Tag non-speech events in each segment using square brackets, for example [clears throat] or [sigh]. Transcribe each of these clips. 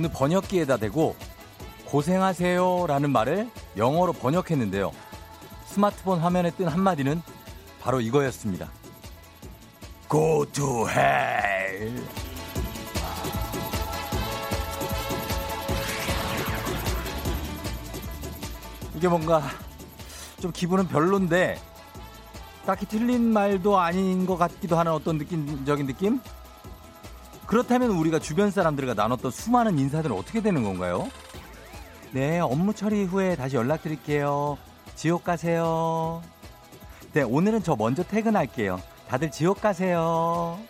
어느 번역기에다 대고 고생하세요 라는 말을 영어로 번역했는데요. 스마트폰 화면에 뜬 한마디는 바로 이거였습니다. Go to hell. 이게 뭔가 좀 기분은 별론데 딱히 틀린 말도 아닌 것 같기도 하는 어떤 느낌적인 느낌? 그렇다면 우리가 주변 사람들과 나눴던 수많은 인사들은 어떻게 되는 건가요? 네, 업무 처리 후에 다시 연락드릴게요. 지옥 가세요. 네, 오늘은 저 먼저 퇴근할게요. 다들 지옥 가세요.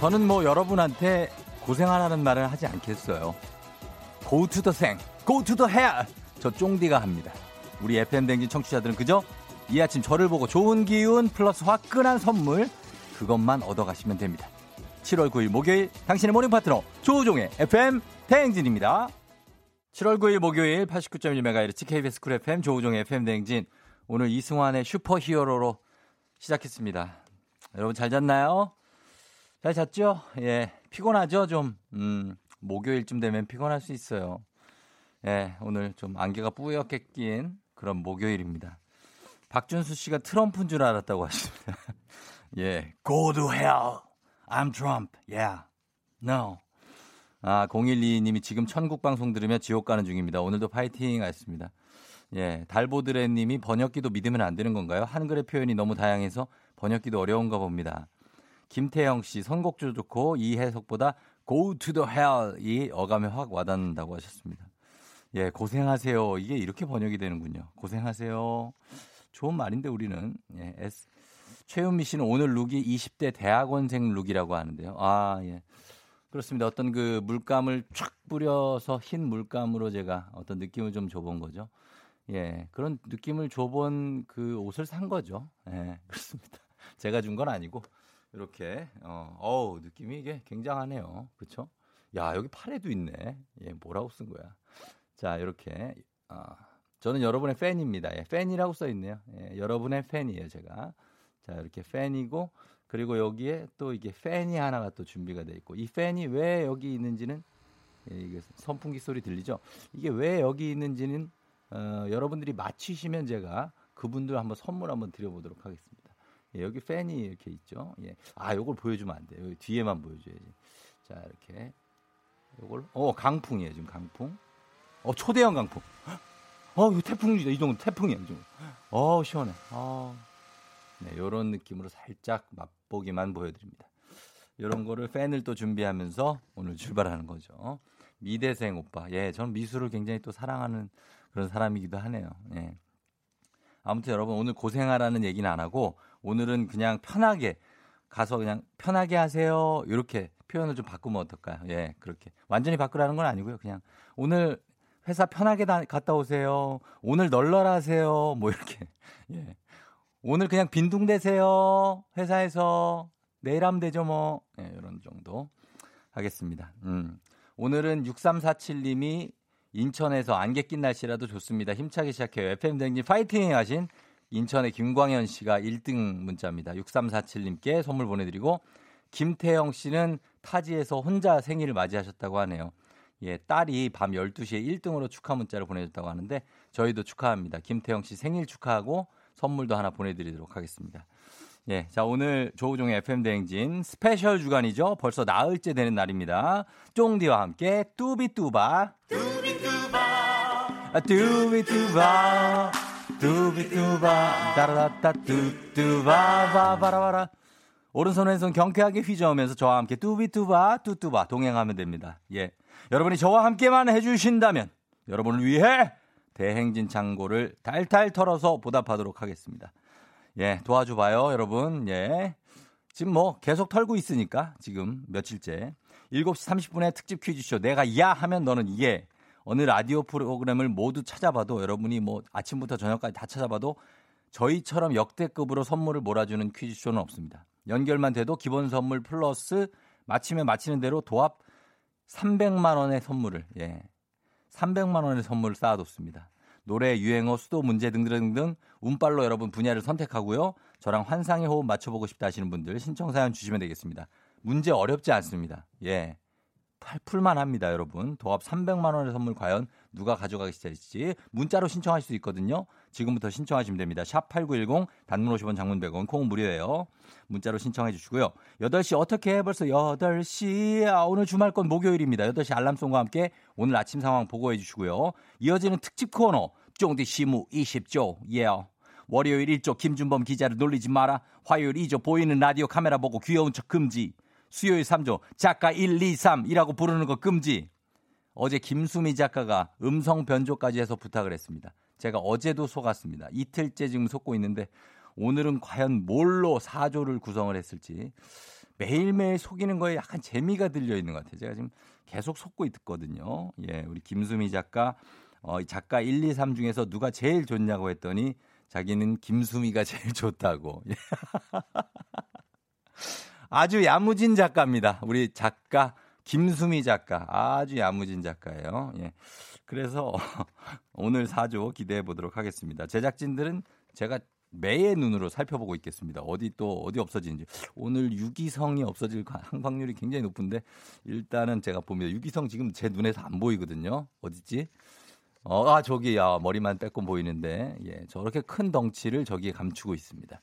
저는 뭐 여러분한테 고생하라는 말을 하지 않겠어요. Go to the 생, go to the hell. 저 쫑디가 합니다. 우리 FM 대행진 청취자들은 그저 이 아침 저를 보고 좋은 기운 플러스 화끈한 선물 그것만 얻어가시면 됩니다. 7월 9일 목요일 당신의 모닝 파트너 조우종의 FM 대행진입니다. 7월 9일 목요일 89.1MHz KBS Cool FM 조우종의 FM 대행진 오늘 이승환의 슈퍼 히어로로 시작했습니다. 여러분 잘 잤나요? 잘 잤죠? 예. 피곤하죠? 좀, 음, 목요일쯤 되면 피곤할 수 있어요. 예. 오늘 좀 안개가 뿌옇게 낀 그런 목요일입니다. 박준수 씨가 트럼프인 줄 알았다고 하십니다. [laughs] 예. Go to hell. I'm Trump. Yeah. No. 아, 012님이 지금 천국 방송 들으며 지옥 가는 중입니다. 오늘도 파이팅 하셨습니다. 예. 달보드레 님이 번역기도 믿으면 안 되는 건가요? 한글의 표현이 너무 다양해서 번역기도 어려운가 봅니다. 김태영 씨, 선곡도 좋고 이 해석보다 go to the hell 이 어감에 확 와닿는다고 하셨습니다. 예, 고생하세요. 이게 이렇게 번역이 되는군요. 고생하세요. 좋은 말인데 우리는 예, S. 최윤미 씨는 오늘 룩이 20대 대학원생 룩이라고 하는데요. 아, 예. 그렇습니다. 어떤 그 물감을 촥 뿌려서 흰 물감으로 제가 어떤 느낌을 좀 줘본 거죠. 예, 그런 느낌을 줘본 그 옷을 산 거죠. 예, [laughs] 그렇습니다. 제가 준 건 아니고 이렇게 어, 어우 느낌이 이게 굉장하네요. 그렇죠? 야 여기 팔에도 있네. 예, 뭐라고 쓴 거야? 자 이렇게 어, 저는 여러분의 팬입니다. 예, 팬이라고 써 있네요. 예, 여러분의 팬이에요 제가. 자 이렇게 팬이고 그리고 여기에 또 이게 팬이 하나가 또 준비가 돼 있고 이 팬이 왜 여기 있는지는 예, 이게 선풍기 소리 들리죠? 이게 왜 여기 있는지는 어, 여러분들이 맞히시면 제가 그분들 한번 선물 한번 드려보도록 하겠습니다. 예, 여기 팬이 이렇게 있죠. 예. 아, 요걸 보여주면 안 돼요. 여기 뒤에만 보여줘야지. 자, 이렇게. 요걸, 어, 강풍이에요, 지금 강풍. 어, 초대형 강풍. 어, 이거 태풍이다. 이 정도 태풍이야, 이 정도. 어, 시원해. 어. 네, 요런 느낌으로 살짝 맛보기만 보여드립니다. 요런 거를 팬을 또 준비하면서 오늘 출발하는 거죠. 미대생 오빠. 예, 저는 미술을 굉장히 또 사랑하는 그런 사람이기도 하네요. 예. 아무튼 여러분 오늘 고생하라는 얘기는 안 하고 오늘은 그냥 편하게 가서 그냥 편하게 하세요. 이렇게 표현을 좀 바꾸면 어떨까요? 예, 그렇게. 완전히 바꾸라는 건 아니고요. 그냥 오늘 회사 편하게 다, 갔다 오세요. 오늘 널널 하세요. 뭐 이렇게. [laughs] 예. 오늘 그냥 빈둥대세요. 회사에서. 내일 하면 되죠, 뭐. 예, 이런 정도 하겠습니다. 음. 오늘은 6347님이 인천에서 안개 낀 날씨라도 좋습니다. 힘차게 시작해요. FM 댕진 파이팅 하신 인천의 김광현 씨가 1등 문자입니다. 6347님께 선물 보내드리고 김태영 씨는 타지에서 혼자 생일을 맞이하셨다고 하네요. 예, 딸이 밤 12시에 1등으로 축하 문자를 보내줬다고 하는데 저희도 축하합니다. 김태영 씨 생일 축하하고 선물도 하나 보내드리도록 하겠습니다. 예, 자 오늘 조우종의 FM 대행진 스페셜 주간이죠. 벌써 나흘째 되는 날입니다. 쫑디와 함께 뚜비뚜바 뚜비뚜바 뚜비뚜바 뚜비뚜바 따라라따 뚜뚜바 바바라바라 오른손 왼손 경쾌하게 휘저으면서 저와 함께 뚜비뚜바 뚜뚜바 동행하면 됩니다. 예, 여러분이 저와 함께만 해주신다면 여러분을 위해 대행진 창고를 달달 털어서 보답하도록 하겠습니다. 예, 도와줘 봐요, 여러분. 예. 지금 뭐 계속 털고 있으니까 지금 며칠째 7시 30분에 특집 퀴즈쇼 내가 야 하면 너는 이게 어느 라디오 프로그램을 모두 찾아봐도 여러분이 뭐 아침부터 저녁까지 다 찾아봐도 저희처럼 역대급으로 선물을 몰아주는 퀴즈쇼는 없습니다. 연결만 돼도 기본 선물 플러스 마치면 마치는 대로 도합 300만 원의 선물을 예. 300만 원의 선물을 쌓아뒀습니다. 노래, 유행어, 수도 문제 등등등 운빨로 여러분 분야를 선택하고요. 저랑 환상의 호흡 맞춰보고 싶다 하시는 분들 신청 사연 주시면 되겠습니다. 문제 어렵지 않습니다. 예. 풀만 합니다, 여러분. 도합 300만 원의 선물 과연 누가 가져가실지 문자로 신청하실 수 있거든요. 지금부터 신청하시면 됩니다. 샵 8910 단문 50원 장문 100원 콩 무료예요. 문자로 신청해 주시고요. 8시 어떻게 해? 벌써 8시. 아, 오늘 주말권 목요일입니다. 8시 알람송과 함께 오늘 아침 상황 보고해 주시고요. 이어지는 특집 코너 쫑디 시무 20조. 예. Yeah. 월요일 1조 김준범 기자를 놀리지 마라. 화요일 2조 보이는 라디오 카메라 보고 귀여운 척 금지. 수요일 3조 작가 1, 2, 3이라고 부르는 거 금지. 어제 김수미 작가가 음성 변조까지 해서 부탁을 했습니다. 제가 어제도 속았습니다. 이틀째 지금 속고 있는데 오늘은 과연 뭘로 4조를 구성을 했을지 매일매일 속이는 거에 약간 재미가 들려 있는 것 같아요. 제가 지금 계속 속고 있거든요. 예, 우리 김수미 작가 어, 작가 1, 2, 3 중에서 누가 제일 좋냐고 했더니 자기는 김수미가 제일 좋다고. [laughs] 아주 야무진 작가입니다. 우리 작가 김수미 작가 아주 야무진 작가예요. 예. 그래서 [laughs] 오늘 사조 기대해 보도록 하겠습니다. 제작진들은 제가 매의 눈으로 살펴보고 있겠습니다. 어디 또 어디 없어지는지 오늘 유기성이 없어질 확률이 굉장히 높은데 일단은 제가 봅니다. 유기성 지금 제 눈에서 안 보이거든요. 어디지? 어, 아 저기 야 머리만 빼고 보이는데 예 저렇게 큰 덩치를 저기에 감추고 있습니다.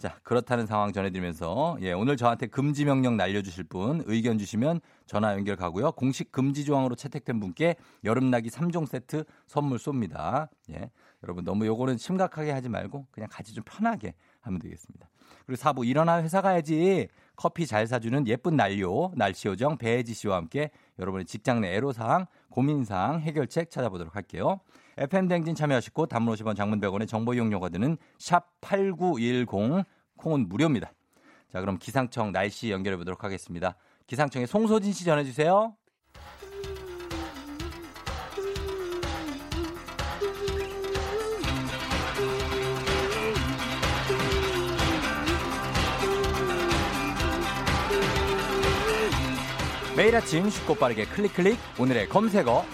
자, 그렇다는 상황 전해드리면서, 예, 오늘 저한테 금지 명령 날려주실 분 의견 주시면 전화 연결 가고요. 공식 금지 조항으로 채택된 분께 여름나기 3종 세트 선물 쏩니다. 예. 여러분 너무 요거는 심각하게 하지 말고 그냥 같이 좀 편하게 하면 되겠습니다. 그리고 사부 일어나 회사 가야지 커피 잘 사주는 예쁜 난료 날씨 요정 배혜지 씨와 함께 여러분의 직장 내 애로사항 고민사항 해결책 찾아보도록 할게요. FM 댕진 참여하시고 단문 50원 장문 100원의 정보 이용료가 드는 샵 8910 콩은 무료입니다. 자, 그럼 기상청 날씨 연결해 보도록 하겠습니다. 기상청의 송소진 씨 전해 주세요. 매일 아침 쉽고 빠르게 클릭 클릭 오늘의 검색어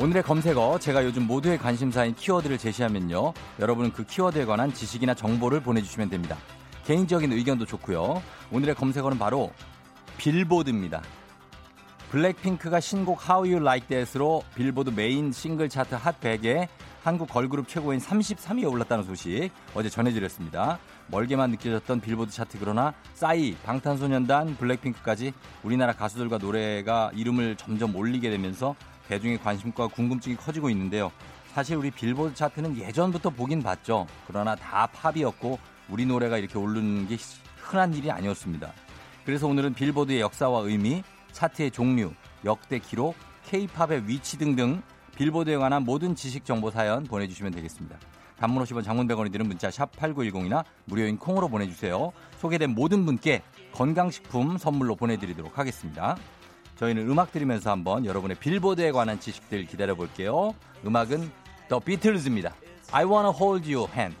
오늘의 검색어 제가 요즘 모두의 관심사인 키워드를 제시하면요. 여러분은 그 키워드에 관한 지식이나 정보를 보내주시면 됩니다. 개인적인 의견도 좋고요. 오늘의 검색어는 바로 빌보드입니다. 블랙핑크가 신곡 How You Like That으로 빌보드 메인 싱글 차트 핫 100에 한국 걸그룹 최고인 33위에 올랐다는 소식 어제 전해드렸습니다. 멀게만 느껴졌던 빌보드 차트 그러나 싸이, 방탄소년단, 블랙핑크까지 우리나라 가수들과 노래가 이름을 점점 올리게 되면서 대중의 관심과 궁금증이 커지고 있는데요. 사실 우리 빌보드 차트는 예전부터 보긴 봤죠. 그러나 다 팝이었고 우리 노래가 이렇게 오르는 게 흔한 일이 아니었습니다. 그래서 오늘은 빌보드의 역사와 의미, 차트의 종류, 역대 기록, 케이팝의 위치 등등 빌보드에 관한 모든 지식 정보 사연 보내주시면 되겠습니다. 단문 50원 장문 100원이 드는 문자 샵 8910이나 무료인 콩으로 보내주세요. 소개된 모든 분께 건강식품 선물로 보내드리도록 하겠습니다. 저희는 음악 들으면서 한번 여러분의 빌보드에 관한 지식들 기다려 볼게요. 음악은 The Beatles입니다. I wanna hold your hand.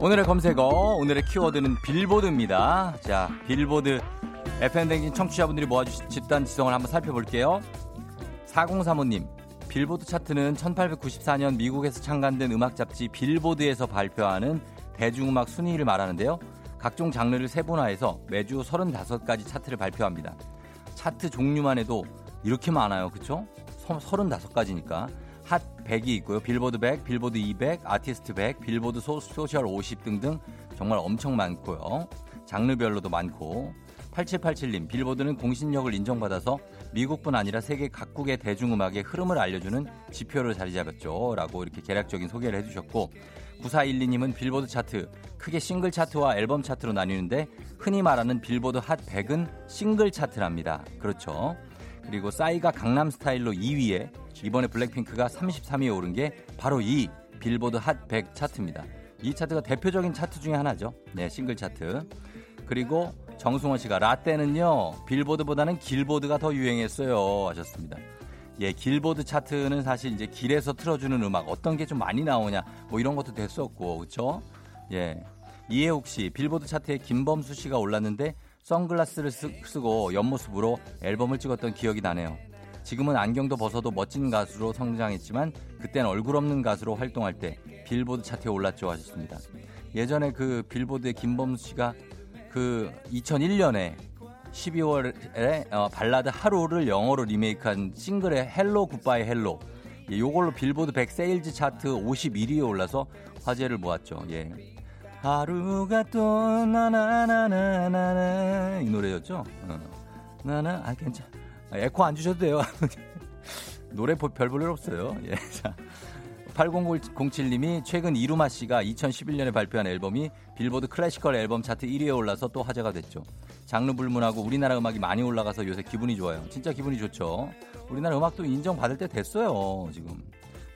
오늘의 검색어, 오늘의 키워드는 빌보드입니다. 자, 빌보드 FM댕진 청취자분들이 모아주신 집단 지성을 한번 살펴볼게요. 4035님, 빌보드 차트는 1894년 미국에서 창간된 음악 잡지 빌보드에서 발표하는 대중음악 순위를 말하는데요. 각종 장르를 세분화해서 매주 35가지 차트를 발표합니다. 차트 종류만 해도 이렇게 많아요. 그쵸? 35가지니까. 핫 100이 있고요. 빌보드 100, 빌보드 200, 아티스트 100, 빌보드 소, 소셜 50 등등 정말 엄청 많고요. 장르별로도 많고 8787님 빌보드는 공신력을 인정받아서 미국뿐 아니라 세계 각국의 대중음악의 흐름을 알려주는 지표로 자리 잡았죠. 라고 이렇게 개략적인 소개를 해주셨고 9412님은 빌보드 차트 크게 싱글 차트와 앨범 차트로 나뉘는데 흔히 말하는 빌보드 핫 100은 싱글 차트랍니다. 그렇죠. 그리고 싸이가 강남 스타일로 2위에 이번에 블랙핑크가 33위에 오른 게 바로 이 빌보드 핫 100 차트입니다. 이 차트가 대표적인 차트 중에 하나죠. 네, 싱글 차트. 그리고 정승원 씨가 라떼는요 빌보드보다는 길보드가 더 유행했어요 하셨습니다. 예, 길보드 차트는 사실 이제 길에서 틀어주는 음악 어떤 게 좀 많이 나오냐 뭐 이런 것도 됐었고 그렇죠? 예, 이해욱 씨 빌보드 차트에 김범수 씨가 올랐는데 선글라스를 쓰, 고 옆모습으로 앨범을 찍었던 기억이 나네요. 지금은 안경도 벗어도 멋진 가수로 성장했지만 그땐 얼굴 없는 가수로 활동할 때 빌보드 차트에 올랐죠 하셨습니다. 예전에 그 빌보드의 김범수 씨가 그 2001년에 12월에 어, 발라드 하루를 영어로 리메이크한 싱글의 Hello Goodbye Hello 예, 요걸로 빌보드 100 세일즈 차트 51위에 올라서 화제를 모았죠. 예. 하루가 또 나나나나나나 이 노래였죠. 어. 나나 아 괜찮. 아, 에코 안 주셔도 돼요. [laughs] 노래 별 볼일 없어요. 예. 자. 8007님이 최근 이루마 씨가 2011년에 발표한 앨범이 빌보드 클래시컬 앨범 차트 1위에 올라서 또 화제가 됐죠. 장르 불문하고 우리나라 음악이 많이 올라가서 요새 기분이 좋아요. 진짜 기분이 좋죠. 우리나라 음악도 인정받을 때 됐어요, 지금.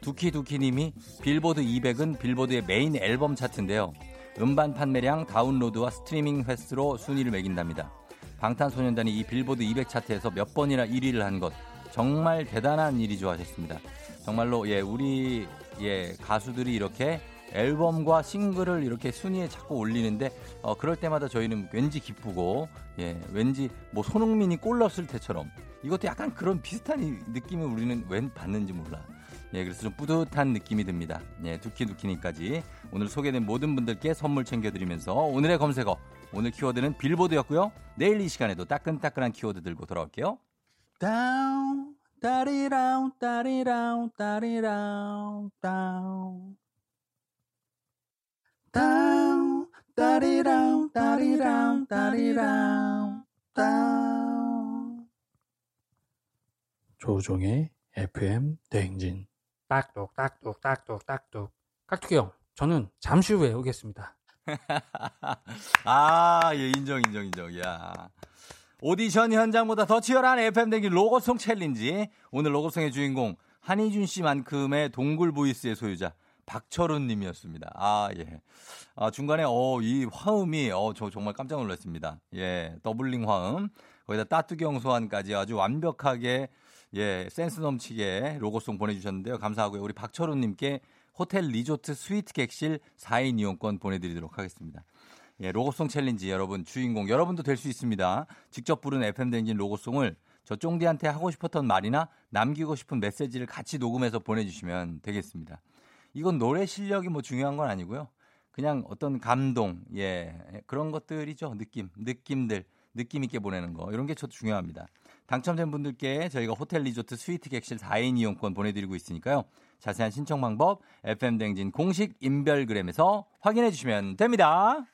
두키두키님이 빌보드 200은 빌보드의 메인 앨범 차트인데요. 음반 판매량, 다운로드와 스트리밍 횟수로 순위를 매긴답니다. 방탄소년단이 이 빌보드 200 차트에서 몇 번이나 1위를 한 것 정말 대단한 일이죠 하셨습니다. 정말로 예 우리 예, 가수들이 이렇게 앨범과 싱글을 이렇게 순위에 자꾸 올리는데 어, 그럴 때마다 저희는 왠지 기쁘고 예, 왠지 뭐 손흥민이 골 넣었을 때처럼 이것도 약간 그런 비슷한 느낌을 우리는 웬 받는지 몰라. 예, 그래서 좀 뿌듯한 느낌이 듭니다. 예, 두키두키니까지 오늘 소개된 모든 분들께 선물 챙겨드리면서 오늘의 검색어 오늘 키워드는 빌보드였고요. 내일 이 시간에도 따끈따끈한 키워드 들고 돌아올게요. 다운 따리라운 따리라운 따리라운 다운 다운 따리라운 따리라운 따리라운 다운 조종의 FM 대행진 딱똑 딱똑 딱똑 딱똑 깍두기 형 저는 잠시 후에 오겠습니다 [laughs] 아, 예, 인정, 인정, 인정. 야. 오디션 현장보다 더 치열한 FM댕기 로고송 챌린지. 오늘 로고송의 주인공 한희준 씨만큼의 동굴 보이스의 소유자 박철훈 님이었습니다. 아, 예. 아, 중간에 어, 이 화음이 어, 저 정말 깜짝 놀랐습니다. 예. doubling 화음. 거기다 따뚜경 소환까지 아주 완벽하게 예, 센스 넘치게 로고송 보내주셨는데요. 감사하고요. 우리 박철훈 님께 호텔 리조트 스위트 객실 4인 이용권 보내드리도록 하겠습니다. 예, 로고송 챌린지 여러분 주인공 여러분도 될 수 있습니다. 직접 부른 FM 댕진 로고송을 저 쫑디한테 하고 싶었던 말이나 남기고 싶은 메시지를 같이 녹음해서 보내주시면 되겠습니다. 이건 노래 실력이 뭐 중요한 건 아니고요. 그냥 어떤 감동, 예, 그런 것들이죠. 느낌, 느낌들, 느낌 있게 보내는 거. 이런 게 저도 중요합니다. 당첨된 분들께 저희가 호텔 리조트 스위트 객실 4인 이용권 보내드리고 있으니까요. 자세한 신청 방법 FM댕진 공식 인별그램에서 확인해 주시면 됩니다.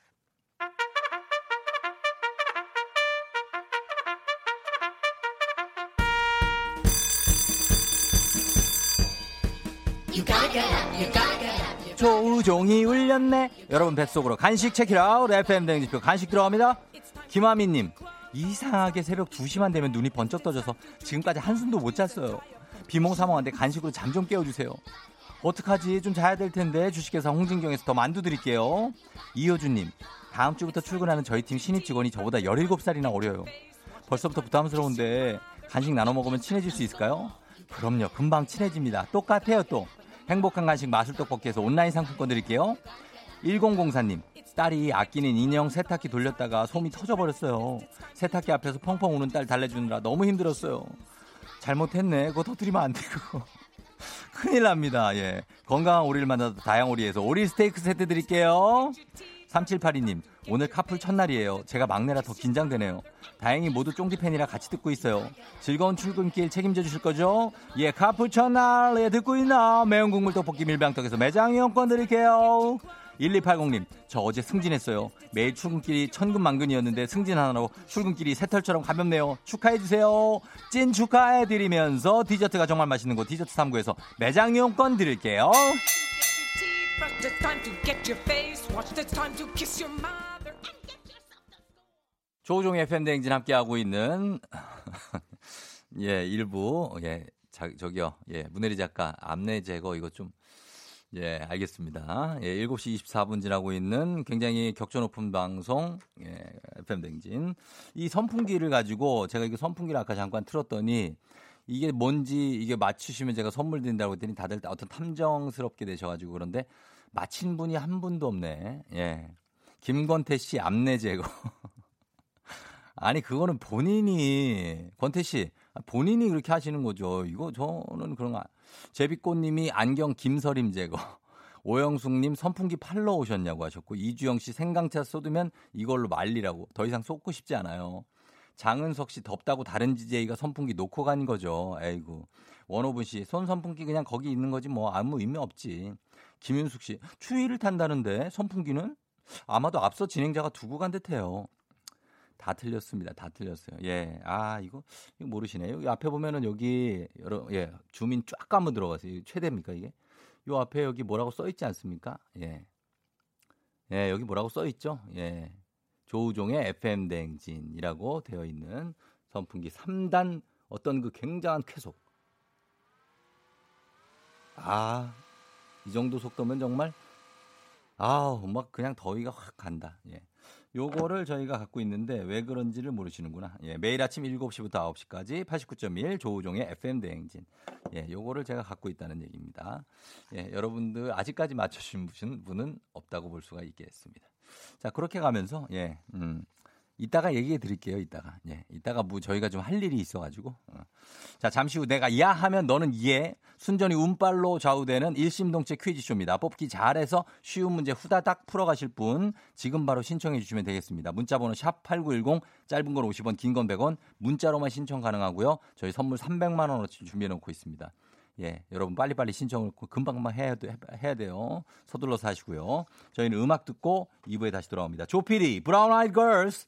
조우종이 울렸네. 여러분 뱃속으로 간식 체키라웃 FM 댕지표 간식 들어갑니다. 김하미님 이상하게 새벽 2시만 되면 눈이 번쩍 떠져서 지금까지 한숨도 못 잤어요. 비몽사몽한데 간식으로 잠 좀 깨워주세요. 어떡하지? 좀 자야 될 텐데 주식회사 홍진경에서 더 만두 드릴게요. 이효주님 다음 주부터 출근하는 저희 팀 신입 직원이 저보다 17살이나 어려요. 벌써부터 부담스러운데 간식 나눠 먹으면 친해질 수 있을까요? 그럼요. 금방 친해집니다. 똑같아요 또. 행복한 간식 마술 떡볶이에서 온라인 상품권 드릴게요. 1004님, 딸이 아끼는 인형 세탁기 돌렸다가 솜이 터져버렸어요. 세탁기 앞에서 펑펑 우는 딸 달래주느라 너무 힘들었어요. 잘못했네. 그거 터뜨리면 안 되고. [laughs] 큰일 납니다. 예. 건강한 오리를 만나서 다양오리에서 오리 스테이크 세트 드릴게요. 3782님, 오늘 카풀 첫날이에요. 제가 막내라 더 긴장되네요. 다행히 모두 쫑디 팬이라 같이 듣고 있어요. 즐거운 출근길 책임져 주실 거죠? 예, 카풀 첫날, 예, 듣고 있나? 매운 국물 떡볶이 밀방떡에서 매장 이용권 드릴게요. 1280님, 저 어제 승진했어요. 매일 출근길이 천근만근이었는데 승진 하나로 출근길이 새털처럼 가볍네요. 축하해주세요. 찐 축하해드리면서 디저트가 정말 맛있는 곳 디저트 3구에서 매장 이용권 드릴게요. 조종의 팬데행진 함께하고 있는 [laughs] 예 일부 예 자, 저기요 예 문혜리 작가 암내 제거 이거 좀 예, 알겠습니다. 예, 7시 24분 지나고 있는 굉장히 격조 높은 방송, 예, FM 댕진. 이 선풍기를 가지고 제가 이거 선풍기를 아까 잠깐 틀었더니 이게 뭔지 이게 맞추시면 제가 선물 드린다고 했더니 다들 어떤 탐정스럽게 되셔가지고 그런데 맞힌 분이 한 분도 없네. 예. 김권태 씨 암내 제거. [laughs] 아니, 그거는 본인이, 권태 씨, 본인이 그렇게 하시는 거죠. 이거 저는 그런 거, 제비꽃님이 안경 김서림 제거. [laughs] 오영숙님 선풍기 팔러 오셨냐고 하셨고, 이주영 씨 생강차 쏟으면 이걸로 말리라고. 더 이상 쏟고 싶지 않아요. 장은석 씨 덥다고 다른 DJ가 선풍기 놓고 간 거죠. 에이구. 원호분 씨, 손 선풍기 그냥 거기 있는 거지 뭐 아무 의미 없지. 김윤숙 씨, 추위를 탄다는데 선풍기는? 아마도 앞서 진행자가 두고 간 듯해요. 다 틀렸습니다. 다 틀렸어요. 예. 아, 이거, 이거 모르시네요. 앞에 보면은 여기, 여러, 예, 주민 쫙 가면 들어가세요. 최대입니까, 이게? 요 앞에 여기 뭐라고 써 있지 않습니까? 예. 예, 여기 뭐라고 써 있죠? 예. 조우종의 FM대행진이라고 되어 있는 선풍기 3단 어떤 그 굉장한 쾌속. 아, 이 정도 속도면 정말, 아우, 막 그냥 더위가 확 간다. 예. 요거를 저희가 갖고 있는데 왜 그런지를 모르시는구나. 예, 매일 아침 7시부터 9시까지 89.1 조우종의 FM 대행진. 예, 요거를 제가 갖고 있다는 얘기입니다. 예, 여러분들 아직까지 맞춰주신 분은 없다고 볼 수가 있겠습니다. 자, 그렇게 가면서 예, 음. 이따가 얘기해 드릴게요, 이따가. 예, 이따가 뭐 저희가 좀 할 일이 있어 가지고. 어. 자, 잠시 후 내가 야 하면 너는 예. 순전히 운빨로 좌우되는 일심동체 퀴즈쇼입니다. 뽑기 잘해서 쉬운 문제 후다닥 풀어 가실 분 지금 바로 신청해 주시면 되겠습니다. 문자 번호 샵 8910 짧은 건 50원, 긴 건 100원 문자로만 신청 가능하고요. 저희 선물 300만 원어치 준비해 놓고 있습니다. 예, 여러분 빨리빨리 신청을 금방금방 해야, 해야 돼요. 서둘러서 하시고요. 저희는 음악 듣고 2부에 다시 돌아옵니다. 조피디, 브라운 아이드 걸스,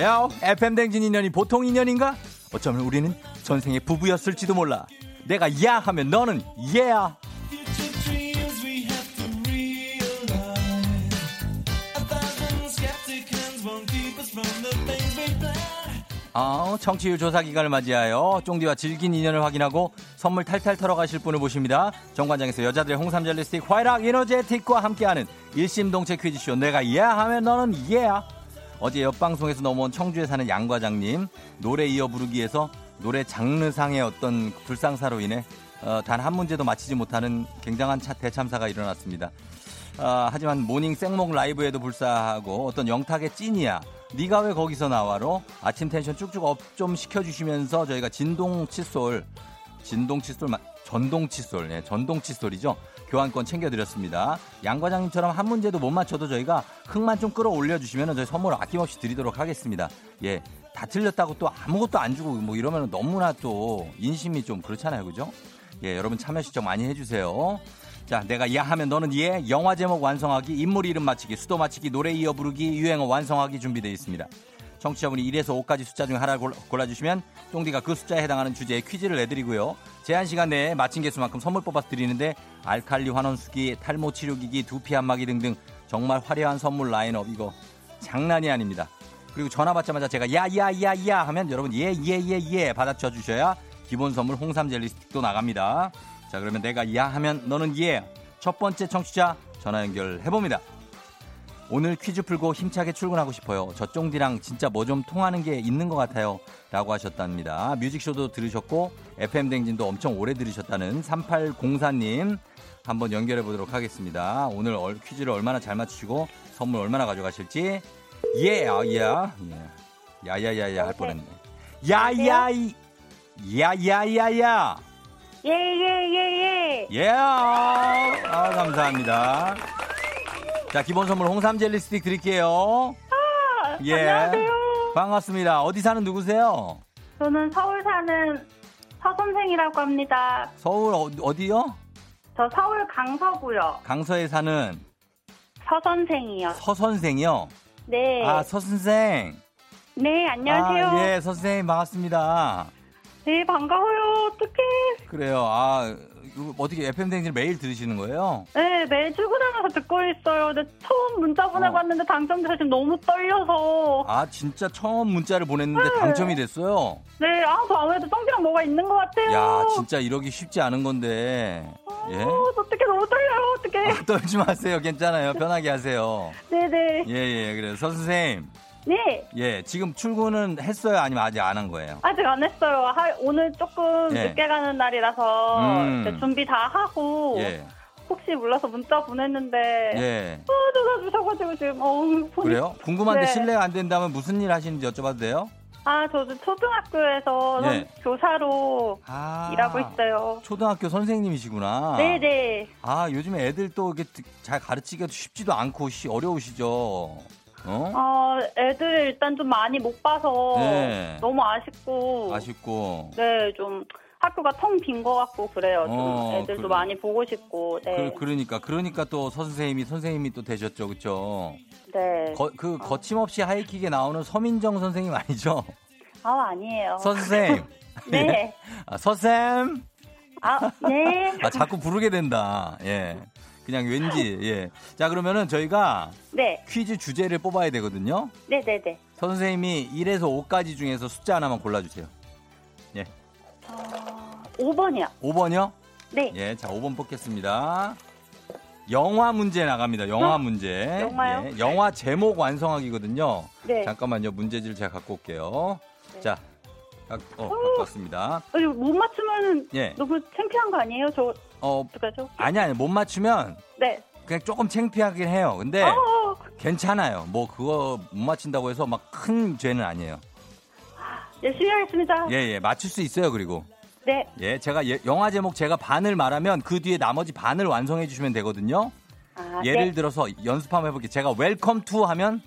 예, FM 댕진 인연이 보통 인연인가? 어쩌면 우리는 전생의 부부였을지도 몰라. 내가 야 하면 너는 예야. 아, 청취율 조사 기간을 맞이하여 쫑디와 질긴 인연을 확인하고 선물 탈탈 털어가실 분을 모십니다. 정관장에서 여자들의 홍삼 젤리 스틱 화이락 이너제틱과 함께하는 일심동체 퀴즈쇼 내가 야 하면 너는 예야. 어제 옆방송에서 넘어온 청주에 사는 양 과장님 노래 이어 부르기에서 노래 장르상의 어떤 불상사로 인해 어, 단 한 문제도 맞히지 못하는 굉장한 차, 대참사가 일어났습니다. 어, 하지만 모닝 생목 라이브에도 불사하고 어떤 영탁의 찐이야. 네가 왜 거기서 나와로 아침 텐션 쭉쭉 up 좀 시켜주시면서 저희가 진동 칫솔, 진동 칫솔, 전동 칫솔, 예, 전동 칫솔이죠. 교환권 챙겨드렸습니다. 양 과장님처럼 한 문제도 못 맞춰도 저희가 흥만 좀 끌어올려 주시면 저희 선물 아낌없이 드리도록 하겠습니다. 예, 다 틀렸다고 또 아무것도 안 주고 뭐 이러면 너무나 또 인심이 좀 그렇잖아요, 그죠? 예, 여러분 참여 신청 많이 해주세요. 자, 내가 야 하면 너는 예, 영화 제목 완성하기, 인물 이름 맞히기, 수도 맞히기, 노래 이어 부르기, 유행어 완성하기 준비되어 있습니다. 청취자분이 1에서 5까지 숫자 중에 하나를 골라주시면 똥디가 그 숫자에 해당하는 주제에 퀴즈를 내드리고요. 제한 시간 내에 맞힌 개수만큼 선물 뽑아서 드리는데 알칼리 환원수기, 탈모 치료기기, 두피 안마기 등등 정말 화려한 선물 라인업 이거 장난이 아닙니다. 그리고 전화 받자마자 제가 야야야야 하면 여러분 예 예 예 예 받아쳐 주셔야 기본 선물 홍삼 젤리 스틱도 나갑니다. 자 그러면 내가 야 하면 너는 예. 첫 번째 청취자 전화 연결 해 봅니다. 오늘 퀴즈 풀고 힘차게 출근하고 싶어요. 저 쫑디랑 진짜 뭐 좀 통하는 게 있는 것 같아요. 라고 하셨답니다. 뮤직쇼도 들으셨고 FM댕진도 엄청 오래 들으셨다는 3804님 한번 연결해 보도록 하겠습니다. 오늘 얼- 퀴즈를 얼마나 잘 맞추시고 선물 얼마나 가져가실지 예, 아, 예, 예. 야야야야 할 뻔했네. 야야이 야야야야 예, 예, 예, 예. 예. 아, 감사합니다. 자, 기본 선물 홍삼 젤리 스틱 드릴게요. 예. 안녕하세요. 반갑습니다. 어디 사는 누구세요? 저는 서울 사는 서선생이라고 합니다. 서울 어, 어디요? 저 서울 강서구요. 강서에 사는 서선생이요. 서선생이요. 네. 아, 서선생. 네, 안녕하세요. 아, 예, 선생님 반갑습니다. 네, 반가워요. 어떡해. 그래요. 아, 어떻게 FM 댕진 매일 들으시는 거예요? 네, 매일 출근하면서 듣고 있어요. 근데 처음 문자 보내봤는데 당첨돼서 지금 너무 떨려서. 아, 진짜 처음 문자를 보냈는데 네. 당첨이 됐어요. 네, 아, 저 아무래도 쫑디랑 뭐가 있는 것 같아요. 야, 진짜 이러기 쉽지 않은 건데. 예? 어, 어떡해, 너무 떨려요. 어떡해. 아, [laughs] 떨지 마세요. 괜찮아요. 편하게 하세요. 네네. 예, 예. 그래요. 서 선생님. 네. 예, 지금 출근은 했어요? 아니면 아직 안 한 거예요? 아직 안 했어요. 하- 오늘 조금 예. 늦게 가는 날이라서 음. 준비 다 하고 예. 혹시 몰라서 문자 보냈는데 예. 어, 전화 주셔가지고 지금 어, 손이 그래요? 궁금한데 네. 실례가 안 된다면 무슨 일 하시는지 여쭤봐도 돼요? 아 저도 초등학교에서 예. 교사로 아. 일하고 있어요. 초등학교 선생님이시구나. 네네. 아, 요즘에 애들 또 이게 잘 가르치기가 쉽지도 않고 시- 어려우시죠? 어? 어 애들 일단 좀 많이 못 봐서 네. 너무 아쉽고 아쉽고. 네 좀 학교가 텅 빈 것 같고 그래요. 좀 어, 애들도 그래. 많이 보고 싶고 네. 그, 러니까 그러니까 또 선생님이 선생님이 또 되셨죠, 그렇죠? 네. 거, 그 거침없이 하이킥에 나오는 서민정 선생님 아니죠? 아 아니에요. 선생님. [laughs] 네. [laughs] 아, 서쌤. 아 네. 아, 자꾸 부르게 된다. 예. 그냥 왠지, 예. 자, 그러면은 저희가 네. 퀴즈 주제를 뽑아야 되거든요. 네네네. 선생님이 1에서 5까지 중에서 숫자 하나만 골라주세요. 어, 5번이요. 5번이요? 네. 예, 자, 5번 뽑겠습니다. 영화 문제 나갑니다. 영화 문제. 어? 영화요? 예, 영화 제목 완성하기거든요. 네. 잠깐만요. 문제지를 제가 갖고 올게요. 네. 자, 각, 어, 갖고 왔습니다. 어, 이거 못 맞추면 예. 너무 창피한 거 아니에요? 저 어, 어떡하죠? 아니, 아니, 못 맞추면 네. 그냥 조금 창피하긴 해요. 근데 어, 괜찮아요. 뭐 그거 못 맞힌다고 해서 막 큰 죄는 아니에요. 열심히 하겠습니다. 예, 예. 맞출 수 있어요, 그리고. 네. 예, 제가 예- 영화 제목 제가 반을 말하면 그 뒤에 나머지 반을 완성해 주시면 되거든요. 아, 예를 네. 들어서 연습 한번 해볼게요. 제가 Welcome to 하면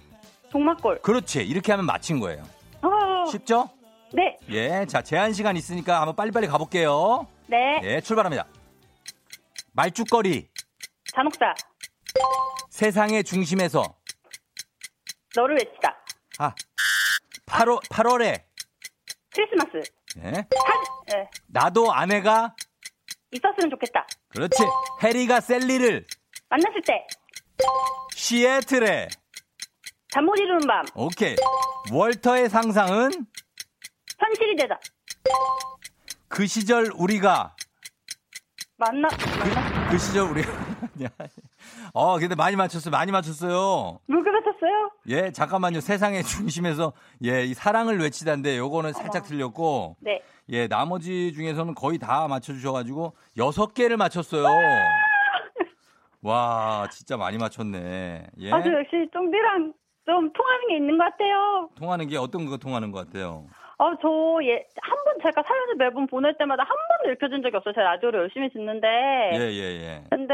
동막골. 그렇지. 이렇게 하면 맞힌 거예요. 어, 쉽죠? 네. 예. 자, 제한 시간 있으니까 한번 빨리빨리 가볼게요. 네. 예, 출발합니다. 말죽거리. 잔혹사. 세상의 중심에서. 너를 외치다. 아. 8월, 8월에. 크리스마스. 예. 사, 예. 나도 아내가. 있었으면 좋겠다. 그렇지. 해리가 셀리를. 만났을 때. 시애틀에. 잠 못 이루는 밤. 오케이. 월터의 상상은 현실이 되다. 그 시절 우리가 만나. 그, 그 시절 우리가 [laughs] 어 근데 많이 맞췄어요. 많이 맞췄어요. 물그 같았어요? 예, 잠깐만요. 세상의 중심에서 예, 이 사랑을 외치다인데 요거는 살짝 틀렸고 네. 예, 나머지 중에서는 거의 다 맞춰 주셔 가지고 여섯 개를 맞췄어요. 와, 진짜 많이 맞췄네. 예. 아주 역시 쫑디랑 좀 통하는 게 있는 것 같아요. 통하는 게 어떤 거 통하는 것 같아요? 어, 저, 예, 한 번 제가 사연을 매번 보낼 때마다 한 번도 읽혀준 적이 없어요. 제가 라디오를 열심히 듣는데. 예, 예, 예. 근데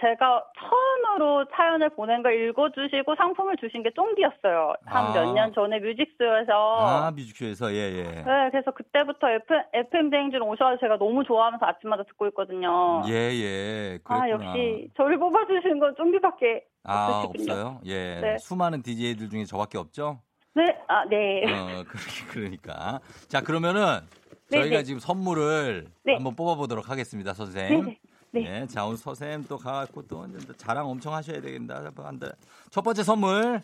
제가 처음으로 사연을 보낸 걸 읽어주시고 상품을 주신 게 쫑디였어요. 한 아. 몇년 전에 뮤직스에서. 아, 뮤직쇼에서 예, 예. 네, 그래서 그때부터 FM, FM 대행진 오셔서 제가 너무 좋아하면서 아침마다 듣고 있거든요. 예, 예. 그랬구나. 아, 역시 저를 뽑아주시는 건 쫑디밖에 아, 없으시군요. 없어요? 예. 네. 수많은 DJ들 중에 저밖에 없죠? 네, 아, 네. 어, 그러- 그러니까. 자, 그러면은 네, 저희가 네. 지금 선물을 네. 한번 뽑아보도록 하겠습니다, 선생님. 네, 네. 예, 자, 오늘 선생님 또 가갖고 또 자랑 엄청 하셔야 되겠다. 첫 번째 선물.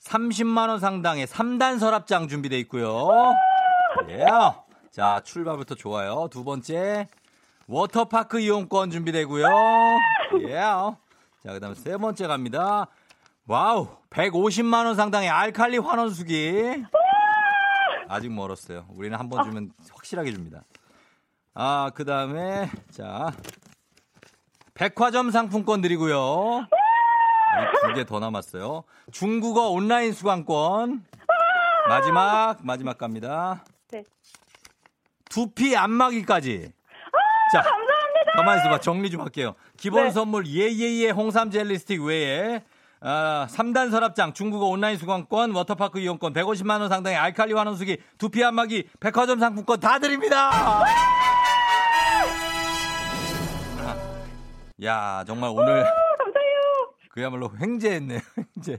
30만원 상당의 3단 서랍장 준비되어 있고요. 예. 자, 출발부터 좋아요. 두 번째. 워터파크 이용권 준비되고요. 예. 자, 그 다음에 세 번째 갑니다. Wow, 150만 원 상당의 알칼리 환원수기. 아직 멀었어요. 우리는 한 번 주면 확실하게 줍니다. 아, 그 다음에 자 백화점 상품권 드리고요. 두 개 더 남았어요. 중국어 온라인 수강권. 마지막 마지막 갑니다. 네. 두피 안마기까지. 자, 감사합니다. 가만히 있어봐. 정리 좀 할게요. 기본 네. 선물 예예예 홍삼 젤리 스틱 외에 아, 3단 서랍장, 중국어 온라인 수강권, 워터파크 이용권, 150만 원 상당의 알칼리 환원수기, 두피 안마기, 백화점 상품권 다 드립니다. 야, 정말 오늘 감사해요. 그야말로 횡재했네요. 횡재.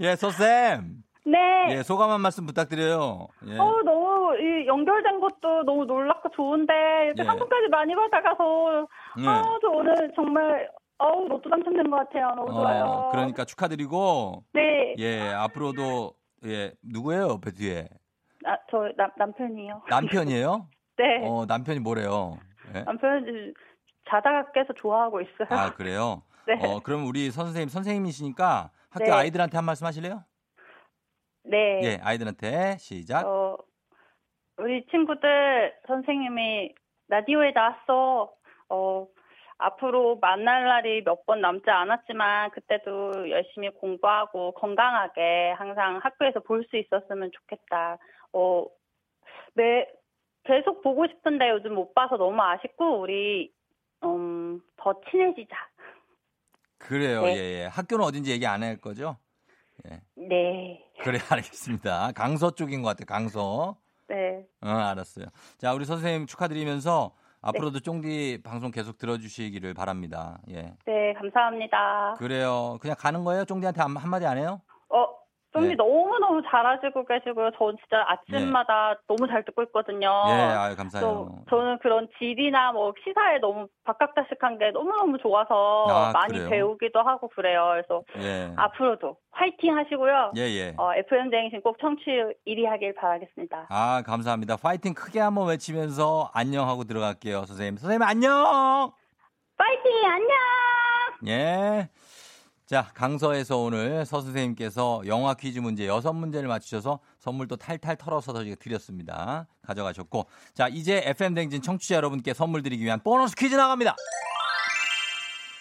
예, 서쌤. 네. 예, 소감 한 말씀 부탁드려요. 예. 어, 너무 이 연결된 것도 너무 놀랍고 좋은데 이렇게 예. 상품까지 많이 받아가서 예. 아, 저 오늘 정말 어우 로또 당첨된 것 같아요. 너무 좋아요. 어, 그러니까 축하드리고 네. 예, 앞으로도 예, 누구예요? 옆에 뒤에. 아, 저 남, 남편이요. 남편이에요? [laughs] 네. 어, 남편이 뭐래요? 예? 남편이 자다가 깨서 좋아하고 있어요. 아, [laughs] 그래요? 네. 어, 그럼 우리 선생님, 선생님이시니까 학교 네. 아이들한테 한 말씀 하실래요? 네. 예, 아이들한테 시작. 어, 우리 친구들 선생님이 라디오에 나왔어. 어, 앞으로 만날 날이 몇 번 남지 않았지만 그때도 열심히 공부하고 건강하게 항상 학교에서 볼 수 있었으면 좋겠다. 어, 네, 계속 보고 싶은데 요즘 못 봐서 너무 아쉽고 우리 음, 더 친해지자. 그래요. 네. 예, 예. 학교는 어딘지 얘기 안 할 거죠? 예. 네. 그래, 알겠습니다. 강서 쪽인 것 같아요. 강서. 네. 어, 알았어요. 자, 우리 선생님 축하드리면서 앞으로도 쫑디 방송 계속 들어주시기를 바랍니다. 예. 네, 감사합니다. 그래요. 그냥 가는 거예요? 쫑디한테 한, 한마디 안 해요? 어, 좀비 네. 너무너무 잘하시고 계시고요. 전 진짜 아침마다 너무 잘 듣고 있거든요. 예, 아유, 또 감사해요. 저 는 그런 질이나 뭐 시사에 너무 바깥다식한 게 너무너무 좋아서 아, 많이 그래요? 배우기도 하고 그래요. 그래서 예. 앞으로도 화이팅 하시고요. 예, 예. 어, FM 대행신 꼭 청취율 1위 하길 바라겠습니다. 아, 감사합니다. 파이팅 크게 한번 외치면서 안녕하고 들어갈게요, 선생님. 선생님, 안녕! 파이팅! 안녕! 예. 자, 강서에서 오늘 서 선생님께서 영화 퀴즈 문제 여섯 문제를 맞추셔서 선물도 탈탈 털어서 드렸습니다. 가져가셨고. 자, 이제 FM댕진 청취자 여러분께 선물 드리기 위한 보너스 퀴즈 나갑니다.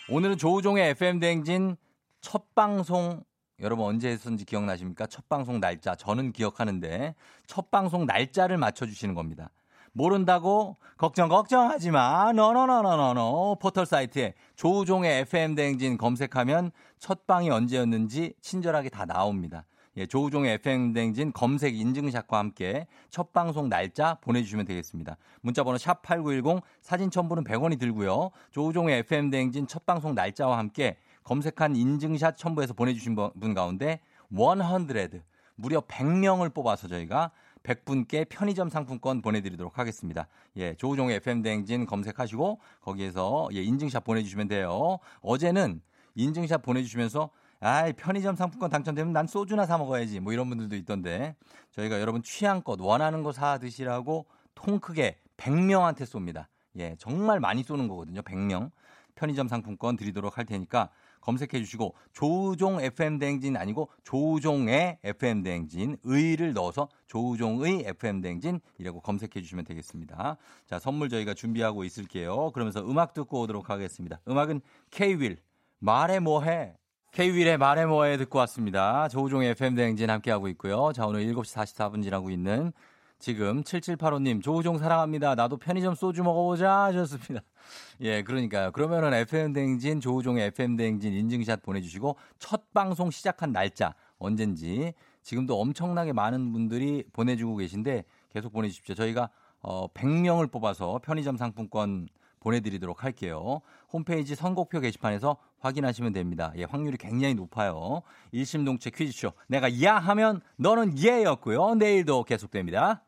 오늘은 조우종의 FM댕진 첫 방송 여러분 언제 했었는지 기억나십니까? 첫 방송 날짜. 저는 기억하는데 첫 방송 날짜를 맞춰주시는 겁니다. 모른다고 걱정 걱정하지 마. 너너너너너너 포털 사이트에 조우종의 FM 대행진 검색하면 첫 방이 언제였는지 친절하게 다 나옵니다. 예, 조우종의 FM 대행진 검색 인증샷과 함께 첫 방송 날짜 보내주시면 되겠습니다. 문자번호 샵 #8910 사진 첨부는 100원이 들고요. 조우종의 FM 대행진 첫 방송 날짜와 함께 검색한 인증샷 첨부해서 보내주신 분 가운데 100 무려 100명을 뽑아서 저희가 100분께 편의점 상품권 보내드리도록 하겠습니다. 예, 조우종의 FM 대행진 검색하시고 거기에서 예, 인증샷 보내주시면 돼요. 어제는 인증샷 보내주시면서 아, 편의점 상품권 당첨되면 난 소주나 사 먹어야지. 뭐 이런 분들도 있던데 저희가 여러분 취향껏 원하는 거 사 드시라고 통 크게 100명한테 쏩니다. 예, 정말 많이 쏘는 거거든요. 100명. 편의점 상품권 드리도록 할 테니까 검색해 주시고 조우종 FM 대행진 아니고 조우종의 FM 대행진 의를 넣어서 조우종의 FM 대행진 이라고 검색해 주시면 되겠습니다. 자, 선물 저희가 준비하고 있을게요. 그러면서 음악 듣고 오도록 하겠습니다. 음악은 K-윌 말해 뭐해 K-윌의 말해 뭐해 듣고 왔습니다. 조우종의 FM 대행진 함께하고 있고요. 자, 오늘 7시 44분 지나고 있는 지금 7785님 조우종 사랑합니다. 나도 편의점 소주 먹어보자 하셨습니다. [laughs] 예, 그러니까요. 그러면은 FM 대행진 조우종의 FM 대행진 인증샷 보내주시고 첫 방송 시작한 날짜 언젠지 지금도 엄청나게 많은 분들이 보내주고 계신데 계속 보내주십시오. 저희가 어 100명을 뽑아서 편의점 상품권 보내드리도록 할게요. 홈페이지 선곡표 게시판에서 확인하시면 됩니다. 예, 확률이 굉장히 높아요. 일심동체 퀴즈쇼. 내가 야 하면 너는 예였고요. 내일도 계속됩니다.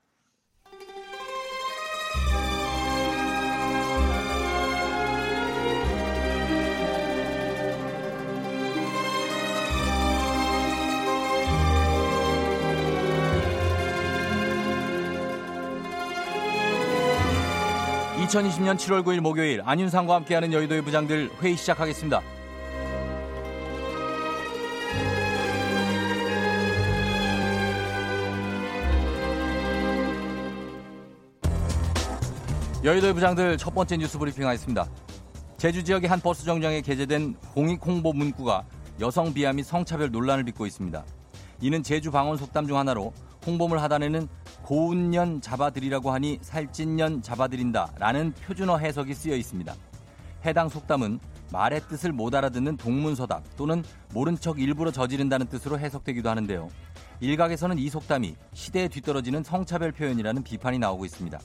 2020년 7월 9일 목요일 안윤상과 함께하는 여의도의 부장들 회의 시작하겠습니다. 여의도의 부장들 첫 번째 뉴스 브리핑 하겠습니다. 제주 지역의 한 버스 정류장에 게재된 공익 홍보 문구가 여성 비하 및 성차별 논란을 빚고 있습니다. 이는 제주 방언 속담 중 하나로 홍보물 하단에는 고운년 잡아들이라고 하니 살찐년 잡아들인다 라는 표준어 해석이 쓰여 있습니다. 해당 속담은 말의 뜻을 못 알아듣는 동문서답 또는 모른 척 일부러 저지른다는 뜻으로 해석되기도 하는데요. 일각에서는 이 속담이 시대에 뒤떨어지는 성차별 표현이라는 비판이 나오고 있습니다.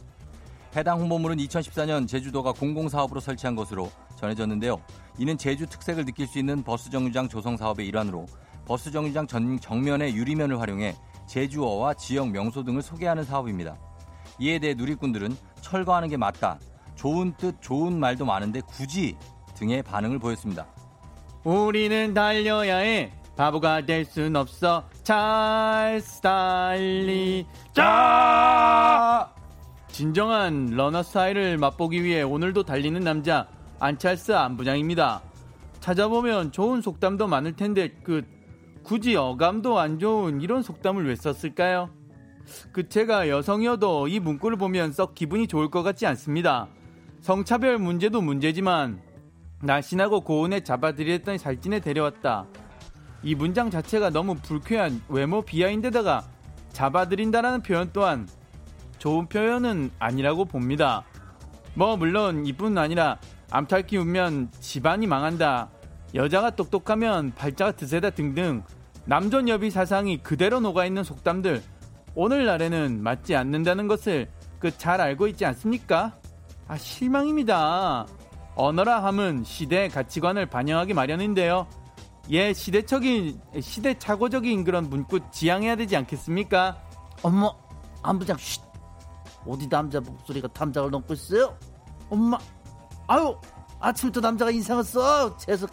해당 홍보물은 2014년 제주도가 공공사업으로 설치한 것으로 전해졌는데요. 이는 제주 특색을 느낄 수 있는 버스 정류장 조성 사업의 일환으로 버스 정류장 전, 정면의 유리면을 활용해 제주어와 지역 명소 등을 소개하는 사업입니다. 이에 대해 누리꾼들은 철거하는 게 맞다. 좋은 뜻, 좋은 말도 많은데 굳이 등의 반응을 보였습니다. 우리는 달려야 해. 바보가 될 순 없어. 찰스 달리. 짜! 진정한 러너 스타일을 맛보기 위해 오늘도 달리는 남자 안찰스 안부장입니다. 찾아보면 좋은 속담도 많을 텐데 그 굳이 어감도 안 좋은 이런 속담을 왜 썼을까요? 그 제가 여성이어도 이 문구를 보면 썩 기분이 좋을 것 같지 않습니다. 성차별 문제도 문제지만 날씬하고 고운에 잡아들였더니 살찐에 데려왔다. 이 문장 자체가 너무 불쾌한 외모 비하인데다가 잡아들인다라는 표현 또한 좋은 표현은 아니라고 봅니다. 뭐 물론 이뿐 아니라 암탈 키우면 집안이 망한다. 여자가 똑똑하면 발자가 드세다 등등 남존 여비 사상이 그대로 녹아있는 속담들 오늘날에는 맞지 않는다는 것을 그 잘 알고 있지 않습니까? 아 실망입니다. 언어라 함은 시대의 가치관을 반영하기 마련인데요. 예, 시대적인 시대착오적인 그런 문구 지향해야 되지 않겠습니까? 엄마 안부장 쉿 어디 남자 목소리가 담장을 넘고 있어요? 엄마 아유 아침부터 남자가 인상을 써 재석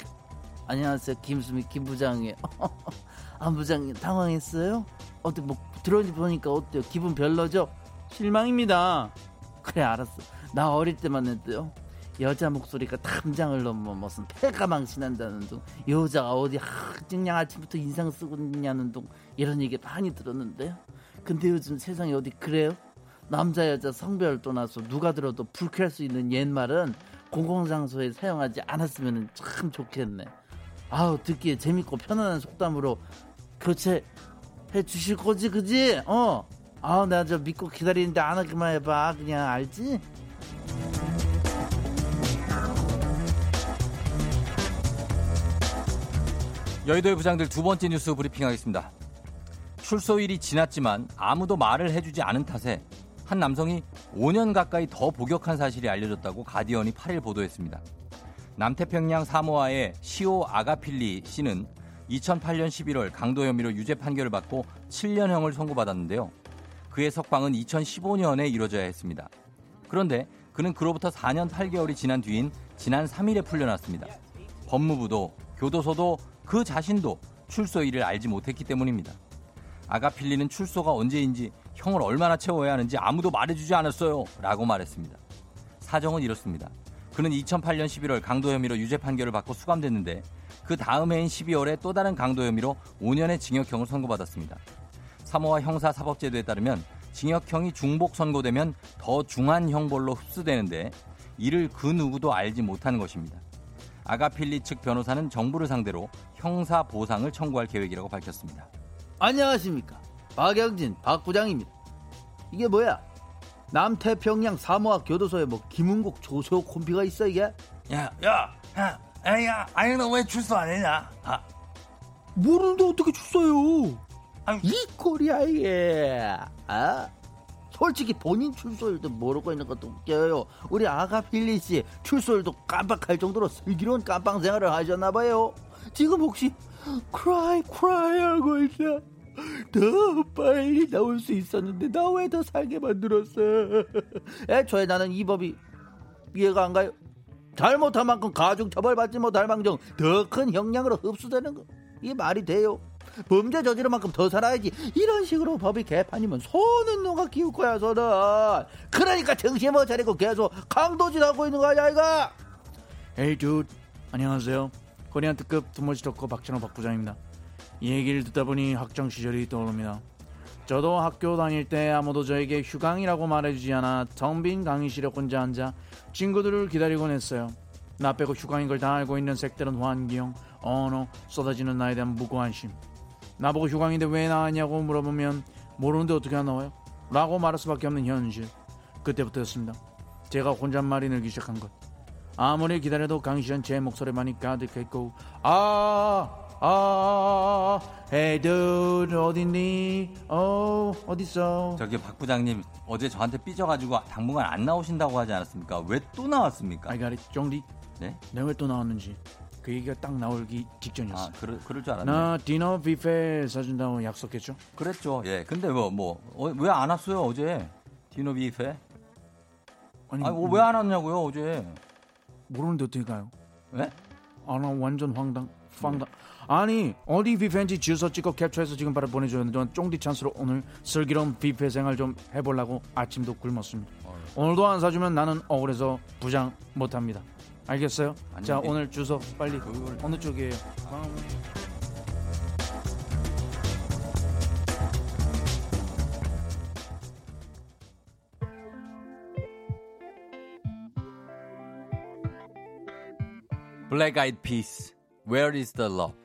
안녕하세요 김수미 김부장이에요 [laughs] 안부장님 당황했어요? 어때 뭐 들어보니까 어때요 기분 별로죠? 실망입니다. 그래 알았어 나 어릴 때만 해도요 여자 목소리가 담장을 넘어 무슨 폐가 망신한다는 둥 여자가 어디 하, 그냥 아침부터 인상 쓰고 있냐는 둥 이런 얘기 많이 들었는데요 근데 요즘 세상에 어디 그래요? 남자 여자 성별 떠나서 누가 들어도 불쾌할 수 있는 옛말은 공공장소에 사용하지 않았으면 참 좋겠네 아우 듣기에 재밌고 편안한 속담으로 교체 해 주실 거지 그지? 어 아우 나저 믿고 기다리는데 안 하기만 해봐 그냥 알지? 여의도의 부장들 두 번째 뉴스 브리핑 하겠습니다. 출소일이 지났지만 아무도 말을 해주지 않은 탓에 한 남성이 5년 가까이 더 복역한 사실이 알려졌다고 가디언이 8일 보도했습니다. 남태평양 사모아의 시오 아가필리 씨는 2008년 11월 강도 혐의로 유죄 판결을 받고 7년형을 선고받았는데요. 그의 석방은 2015년에 이뤄져야 했습니다. 그런데 그는 그로부터 4년 8개월이 지난 뒤인 지난 3일에 풀려났습니다. 법무부도 교도소도 그 자신도 출소일을 알지 못했기 때문입니다. 아가필리는 출소가 언제인지 형을 얼마나 채워야 하는지 아무도 말해주지 않았어요. 라고 말했습니다. 사정은 이렇습니다. 그는 2008년 11월 강도 혐의로 유죄 판결을 받고 수감됐는데 그 다음 해인 12월에 또 다른 강도 혐의로 5년의 징역형을 선고받았습니다. 사모와 형사 사법제도에 따르면 징역형이 중복 선고되면 더 중한 형벌로 흡수되는데 이를 그 누구도 알지 못하는 것입니다. 아가필리 측 변호사는 정부를 상대로 형사 보상을 청구할 계획이라고 밝혔습니다. 안녕하십니까 박영진 박 부장입니다 이게 뭐야 남태평양 사모학 교도소에 뭐 김은국 조세호 콤비가 있어 이게 야, 야, 야, 야, 야, 아니 너 왜 출소 안 했냐? 아, 모르는데 어떻게 출소요? 아니. 이 이게 아 솔직히 본인 출소일도 모르고 있는 것도 웃겨요. 우리 아가 필리 씨 출소일도 깜빡할 정도로 슬기로운 깜빵 생활을 하셨나 봐요. 지금 혹시 크라이 크라이 하고 있어? 더 빨리 나올 수 있었는데 나 왜 더 살게 만들었어? 애초에 나는 이 법이 이해가 안 가요 잘못한 만큼 가중 처벌 받지 못할 망정 더 큰 형량으로 흡수되는 거 이게 말이 돼요 범죄 저지른 만큼 더 살아야지 이런 식으로 법이 개판이면 손은 누가 키울 거야 손은 그러니까 정신 못 차리고 계속 강도질 하고 있는 거 아니야 이거 에이 듀 안녕하세요. 코리안 특급 두머지 덕후 박찬호 박 부장입니다. 이 얘기를 듣다 보니 학창 시절이 떠오릅니다. 저도 학교 다닐 때 아무도 저에게 휴강이라고 말해주지 않아 텅 빈 강의실에 혼자 앉아 친구들을 기다리곤 했어요. 나 빼고 휴강인 걸 다 알고 있는 색다른 환경, 언어, 쏟아지는 나에 대한 무관심. 나보고 휴강인데 왜 나왔냐고 물어보면 모르는데 어떻게 안 나와요? 라고 말할 수밖에 없는 현실. 그때부터였습니다. 제가 혼잣말이 늘기 시작한 것. 아무리 기다려도 강시현 제 목소리만이 가득했고 아, 아, dude 어딨니? 어, 어딨어? 저기 박 부장님 어제 저한테 삐져가지고 당분간 안 나오신다고 하지 않았습니까? 왜 또 나왔습니까? Got it, 정리. 네? 내가 왜 또 나왔는지 그 얘기가 딱 나오기 직전이었어. 아, 그럴, 그럴 줄 알았네. 나 디너 뷔페 사준다고 약속했죠? 그랬죠. 예. 근데 뭐, 뭐, 왜안 왔어요, 어제? 디노 비페? 아니, 아니, 뭐왜안 왔냐고요, 어제? 모르는데 어떻게 가요? 예? 아, 나 완전 황당, 황당. 아니, 어디 뷔페인지 주소 찍고 캡처해서 지금 바로 보내줬는데 전 쫑디 찬스로 오늘 슬기로운 뷔페 생활 좀 해보려고 아침도 굶었습니다. 오늘도 안 사주면 나는 억울해서 부장 못합니다. 알겠어요? 아니, 자, 이- 오늘 주소 빨리 그걸- 어느 쪽이에요? Black Eyed Peas, Where is the Love?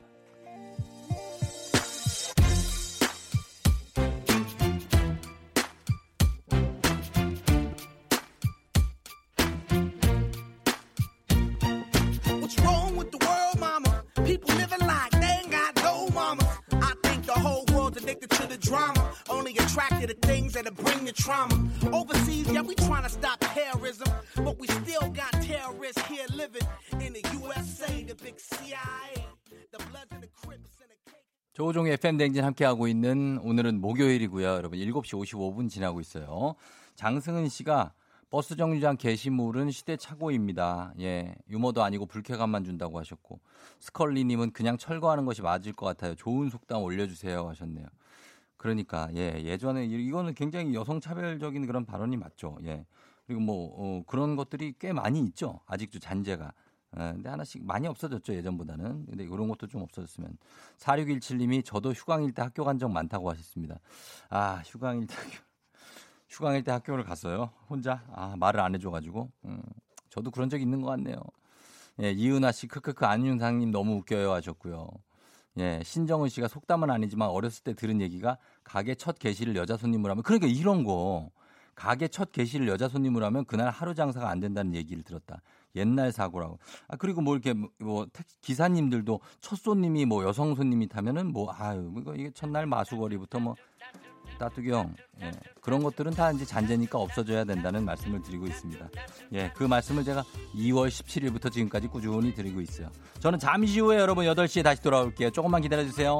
FM댕진 함께하고 있는 오늘은 목요일이고요. 여러분 7시 55분 지나고 있어요. 장승은 씨가 버스 정류장 게시물은 시대착오입니다. 예, 유머도 아니고 불쾌감만 준다고 하셨고 스컬리 님은 그냥 철거하는 것이 맞을 것 같아요. 좋은 속담 올려주세요 하셨네요. 그러니까 예 예전에 이- 이거는 굉장히 여성 차별적인 그런 발언이 맞죠. 예 그리고 뭐 어, 그런 것들이 꽤 많이 있죠. 아직도 잔재가. 예, 근데 하나씩 많이 없어졌죠 예전보다는. 근데 이런 것도 좀 없어졌으면. 4617님이 저도 휴강일 때 학교 간 적 많다고 하셨습니다. 아 휴강일 때 학교, [laughs] 휴강일 때 학교를 갔어요. 혼자 아 말을 안 해줘가지고. 음, 저도 그런 적 있는 것 같네요. 예 이은아 씨 크크크 안윤상님 너무 웃겨요 하셨고요. 예, 신정은 씨가 속담은 아니지만 어렸을 때 들은 얘기가 가게 첫 개시를 여자 손님으로 하면 그러니까 이런 거 가게 첫 개시를 여자 손님으로 하면 그날 하루 장사가 안 된다는 얘기를 들었다. 옛날 사고라고. 아 그리고 뭐 이렇게 뭐 택- 기사님들도 첫 손님이 뭐 여성 손님이 타면은 뭐 아유 이거 이게 첫날 마수거리부터 뭐 따뚜기 형 예, 그런 것들은 다 이제 잔재니까 없어져야 된다는 말씀을 드리고 있습니다. 예, 그 말씀을 제가 2월 17일부터 지금까지 꾸준히 드리고 있어요. 저는 잠시 후에 여러분 8시에 다시 돌아올게요. 조금만 기다려 주세요.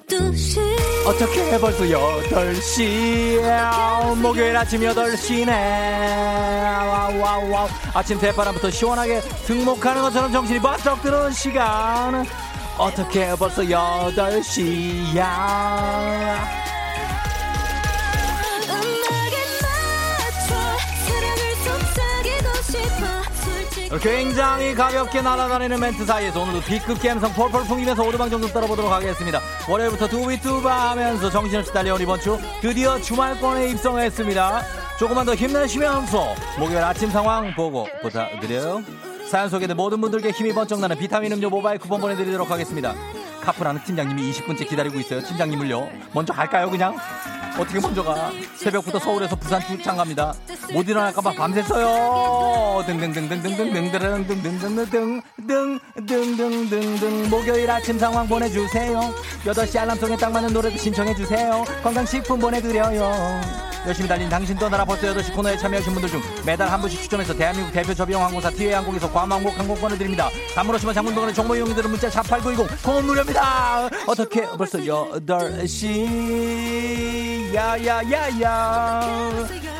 12시. 어떻게 벌써 8시 목요일 아침 8시네. wow wow 아침 대바람부터 시원하게 등목하는 것처럼 정신이 바짝 드는 시간 어떻게 벌써 8시야 굉장히 가볍게 날아다니는 멘트 사이에서 오늘도 B급 감성 펄펄 풍기면서 오르방 정도 떨어보도록 하겠습니다. 월요일부터 두비두바 하면서 정신없이 달려온 이번 주 드디어 주말권에 입성했습니다. 조금만 더 힘내시면서 목요일 아침 상황 보고 부탁드려요. 사연 소개된 모든 분들께 힘이 번쩍 나는 비타민 음료 모바일 쿠폰 보내드리도록 하겠습니다. 카프라는 팀장님이 20분째 기다리고 있어요. 팀장님을요. 먼저 갈까요, 그냥? 어떻게 먼저 가? 새벽부터 서울에서 부산 출장 갑니다. 못 일어날까봐 밤샜어요. 등등등등등등등등등등등등등등등등 목요일 아침 상황 보내주세요. 8시 알람송에 딱 맞는 노래도 신청해주세요. 건강식품 보내드려요. 열심히 달린 당신 떠나라 벌써 8시 코너에 참여하신 분들 중 매달 한 분씩 추첨해서 대한민국 대표 저비용 항공사 티웨이 항공에서 괌 항공 항공권을 드립니다. 단문 오시면 장문동안의 정보 이용료들은 문자 샵8910 공업 무료입니다. 어떻게 벌써 8시 야야야야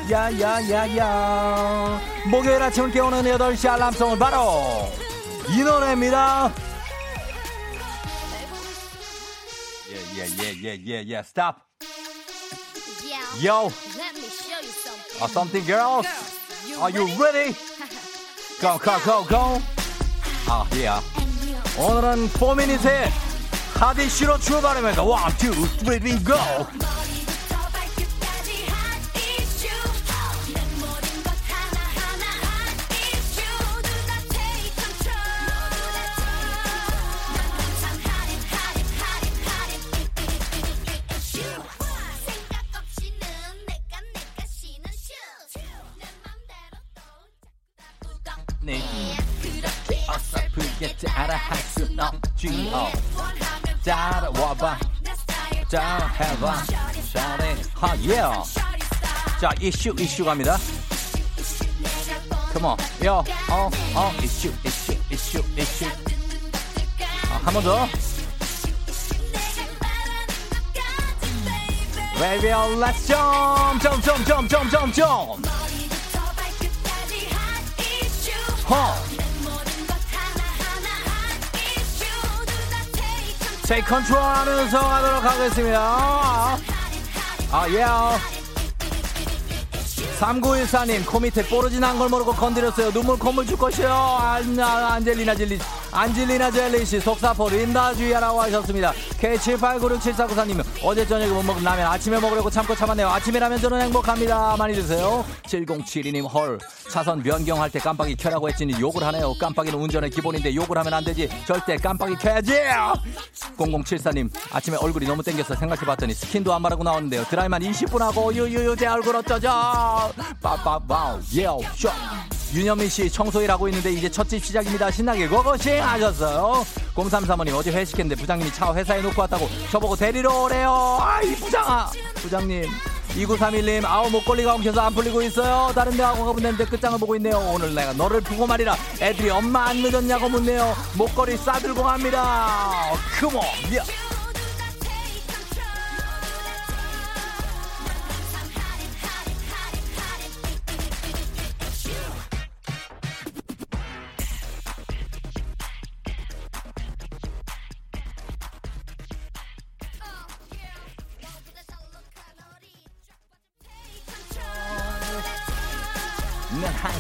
야야야야 목요일 아침을 깨우는 8시 알람송은 바로 이 노래입니다. 예예예예예예 stop yo something. uh, something girls are you ready go go go go 아 yeah 오늘은 4미닛의 하디슈로 출발합니다 one two three go 어설프게 따라할 순 없지. 어. 따라와봐. 따라해봐. 잘해 하 yeah. 자 이슈 이슈 갑니다. Come on. Yo. 어어. 이슈 이슈 이슈 이슈. 아, 한번 더. Baby let's jump jump jump jump jump jump jump. 허 Take control 하면서 가도록 하겠습니다. 아 yeah 3914님 코 밑에 뽀르지 난걸 모르고 건드렸어요. 눈물 콧물 줄 것이요. 안, 아, 안젤리나 젤리 안젤리나 젤리씨 속사포 린다 주의하라고 하셨습니다. K78967494님 어제 저녁에 못 먹은 라면 아침에 먹으려고 참고 참았네요. 아침에 라면 저는 행복합니다. 많이 드세요. 7072님 헐. 차선 변경할 때 깜빡이 켜라고 했지니 욕을 하네요. 깜빡이는 운전의 기본인데 욕을 하면 안 되지. 절대 깜빡이 켜야지! 0074님 아침에 얼굴이 너무 땡겨서 생각해봤더니 스킨도 안 바르고 나왔는데요. 드라이만 20분 하고 유유유 제 얼굴 어쩌죠? 빠빠바우 예오 쇼 윤현민 씨 청소일 하고 있는데 이제 첫 집 시작입니다. 신나게 고고싱 하셨어요. 0335님 어제 회식했는데 부장님이 차 회사에 놓고 왔다고 저보고 데리러 오래요. 아 이 부장아. 부장님 2931님 아우 목걸이가 엉켜서 안 풀리고 있어요. 다른 데 하고 가보는데 끝장을 보고 있네요. 오늘 내가 너를 보고 말이라 애들이 엄마 안 늦었냐고 묻네요. 목걸이 싸들고 갑니다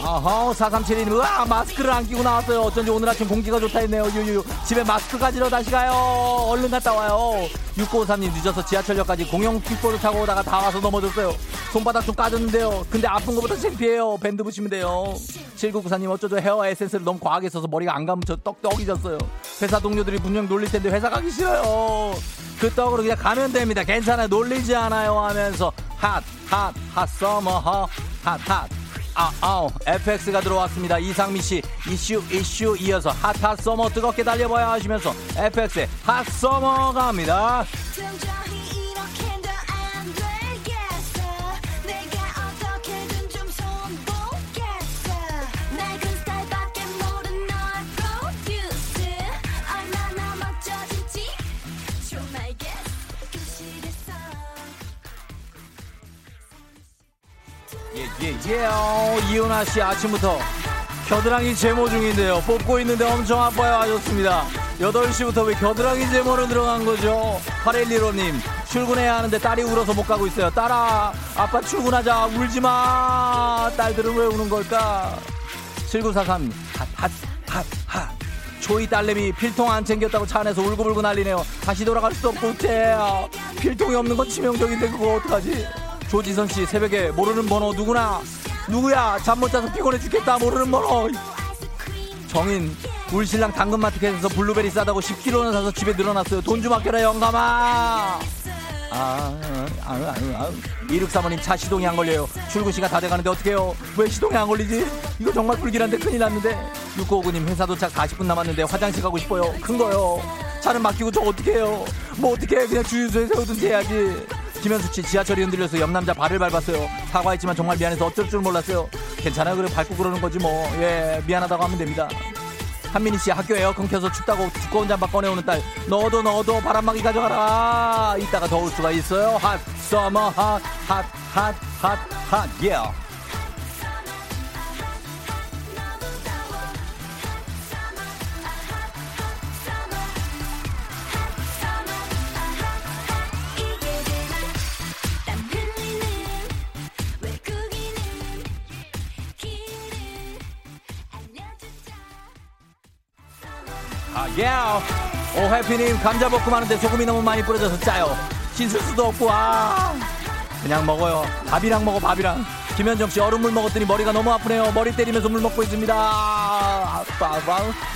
어허 4372님 우와 마스크를 안 끼고 나왔어요. 어쩐지 오늘 아침 공기가 좋다 했네요. 유유 집에 마스크 가지러 다시 가요. 얼른 갔다 와요. 6953님 늦어서 지하철역까지 공영 킥보드 타고 오다가 다 와서 넘어졌어요. 손바닥 좀 까졌는데요. 근데 아픈 것보다 창피해요. 밴드 붙이면 돼요. 7994님 어쩌죠? 헤어 에센스를 너무 과하게 써서 머리가 안 감으면 저 떡떡이 졌어요. 회사 동료들이 분명 놀릴 텐데 회사 가기 싫어요. 그 떡으로 그냥 가면 됩니다. 괜찮아요. 놀리지 않아요 하면서 핫 hot hot summer hot hot 아, 아우, FX가 들어왔습니다. 이상미 씨, 이슈, 이슈 이어서 hot hot summer 뜨겁게 달려봐야 하시면서 FX의 Hot Summer 갑니다. 예, 예, 예. 이은하 씨 아침부터 겨드랑이 제모 중인데요. 뽑고 있는데 엄청 아파요 하셨습니다. 8시부터 왜 겨드랑이 제모로 들어간 거죠? 8115님, 출근해야 하는데 딸이 울어서 못 가고 있어요. 딸아, 아빠 출근하자. 울지 마. 딸들은 왜 우는 걸까? 7943, 핫, 핫, 핫, 핫. 초이 딸내미 필통 안 챙겼다고 차 안에서 울고불고 난리네요. 다시 돌아갈 수도 없고, 쟤야. 필통이 없는 건 치명적인데 그거 어떡하지? 조지선 씨 새벽에 모르는 번호 누구나 누구야 잠 못 자서 피곤해 죽겠다 모르는 번호. 정인 울 신랑 당근마켓에서 블루베리 싸다고 10kg는 사서 집에 늘어났어요. 돈 좀 아껴라 영감아. 아, 아, 아, 아. 2635님 차 시동이 안 걸려요. 출근 시간 다 돼가는데 어떡해요? 왜 시동이 안 걸리지? 이거 정말 불길한데 큰일 났는데. 6959님 회사 도착 40분 남았는데 화장실 가고 싶어요. 큰 거요. 차는 맡기고 저 어떻게 해요? 뭐 어떻게 해? 그냥 주유소에 세우든지 해야지. 김현숙 씨 지하철이 흔들려서 옆 남자 발을 밟았어요. 사과했지만 정말 미안해서 어쩔 줄 몰랐어요. 괜찮아요. 그래 밟고 그러는 거지 뭐. 예, 미안하다고 하면 됩니다. 한민희 씨 학교 에어컨 켜서 춥다고 두꺼운 잠바 꺼내오는 딸 너도 너도 바람막이 가져가라 이따가 더울 수가 있어요 핫 서머 핫핫핫핫핫 예땀 아, 예. 오, 해피님, 감자 볶음 하는데 소금이 너무 많이 뿌려져서 짜요. 씻을 수도 없고, 아. 그냥 먹어요. 밥이랑 먹어, 밥이랑. 김현정 씨, 얼음물 먹었더니 머리가 너무 아프네요. 머리 때리면서 물 먹고 있습니다. 아빠,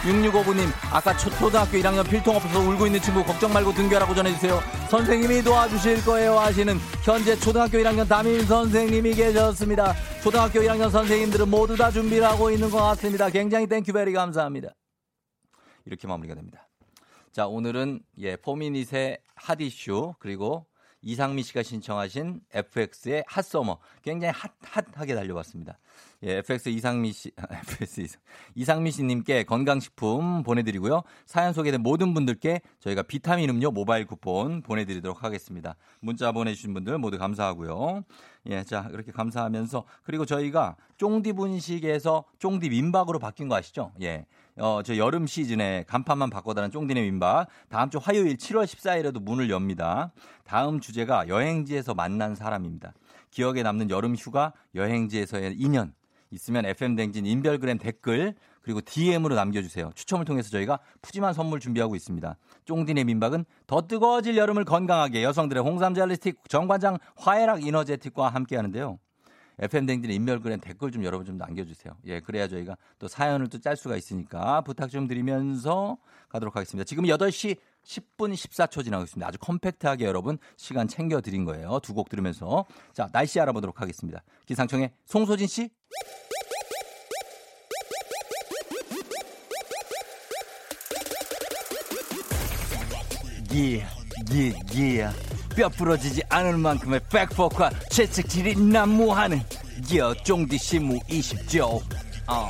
6659님, 아까 초, 초등학교 1학년 필통 없어서 울고 있는 친구 걱정 말고 등교하라고 전해주세요. 선생님이 도와주실 거예요 하시는 현재 초등학교 1학년 담임 선생님이 계셨습니다. 초등학교 1학년 선생님들은 모두 다 준비를 하고 있는 것 같습니다. 굉장히 thank you very 감사합니다. 이렇게 마무리가 됩니다. 자, 오늘은 예, 포미닛의 핫 이슈 그리고 이상미 씨가 신청하신 FX의 핫서머 굉장히 핫 핫하게 달려왔습니다. 예, FX 이상미 씨, [laughs] FX 이상, 이상미 씨님께 건강식품 보내드리고요. 사연 소개된 모든 분들께 저희가 비타민 음료 모바일 쿠폰 보내드리도록 하겠습니다. 문자 보내주신 분들 모두 감사하고요. 예, 자 이렇게 감사하면서 그리고 저희가 쫑디 분식에서 쫑디 민박으로 바뀐 거 아시죠? 예. 어, 저 여름 시즌에 간판만 바꿔다는 쫑디네 민박. 다음 주 화요일 7월 14일에도 문을 엽니다. 다음 주제가 여행지에서 만난 사람입니다. 기억에 남는 여름 휴가, 여행지에서의 인연. 있으면 FM댕진 인별그램 댓글, 그리고 DM으로 남겨주세요. 추첨을 통해서 저희가 푸짐한 선물 준비하고 있습니다. 쫑디네 민박은 더 뜨거워질 여름을 건강하게 여성들의 홍삼 젤리스틱 정관장 화해락 이너제틱과 함께 하는데요. FM댕진 인별그램 댓글 좀 여러분 좀 남겨주세요. 예, 그래야 저희가 또 사연을 또 짤 수가 있으니까 부탁 좀 드리면서 가도록 하겠습니다. 지금 8시 10분 14초 지나고 있습니다. 아주 컴팩트하게 여러분 시간 챙겨 드린 거예요. 두 곡 들으면서. 자, 날씨 알아보도록 하겠습니다. 기상청의 송소진 씨. 예, 예, 예. 뼈 부러지지 않을 만큼의 백포크와 채찍질이 난무하는 여 쫑디 시무 20조. 어.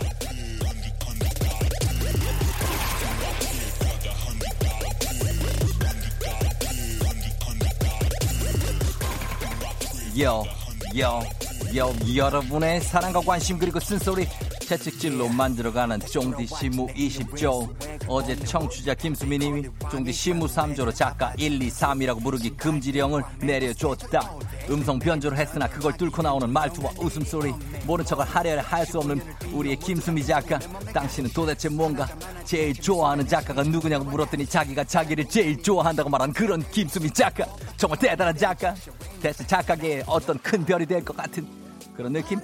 여, 여, 여, 여러분의 사랑과 관심 그리고 쓴소리 채찍질로 만들어가는 쫑디 시무 20조. 어제 청취자 김수민님이 쫑디 시무 3조로 작가 1, 2, 3이라고 부르기 금지령을 내려줬다. 음성 변조를 했으나 그걸 뚫고 나오는 말투와 웃음소리 모른 척을 하려야 할수 없는 우리의 김수미 작가. 당신은 도대체 뭔가? 제일 좋아하는 작가가 누구냐고 물었더니 자기가 자기를 제일 좋아한다고 말한 그런 김수미 작가. 정말 대단한 작가. 대체 작가계의 어떤 큰 별이 될 것 같은 그런 느낌?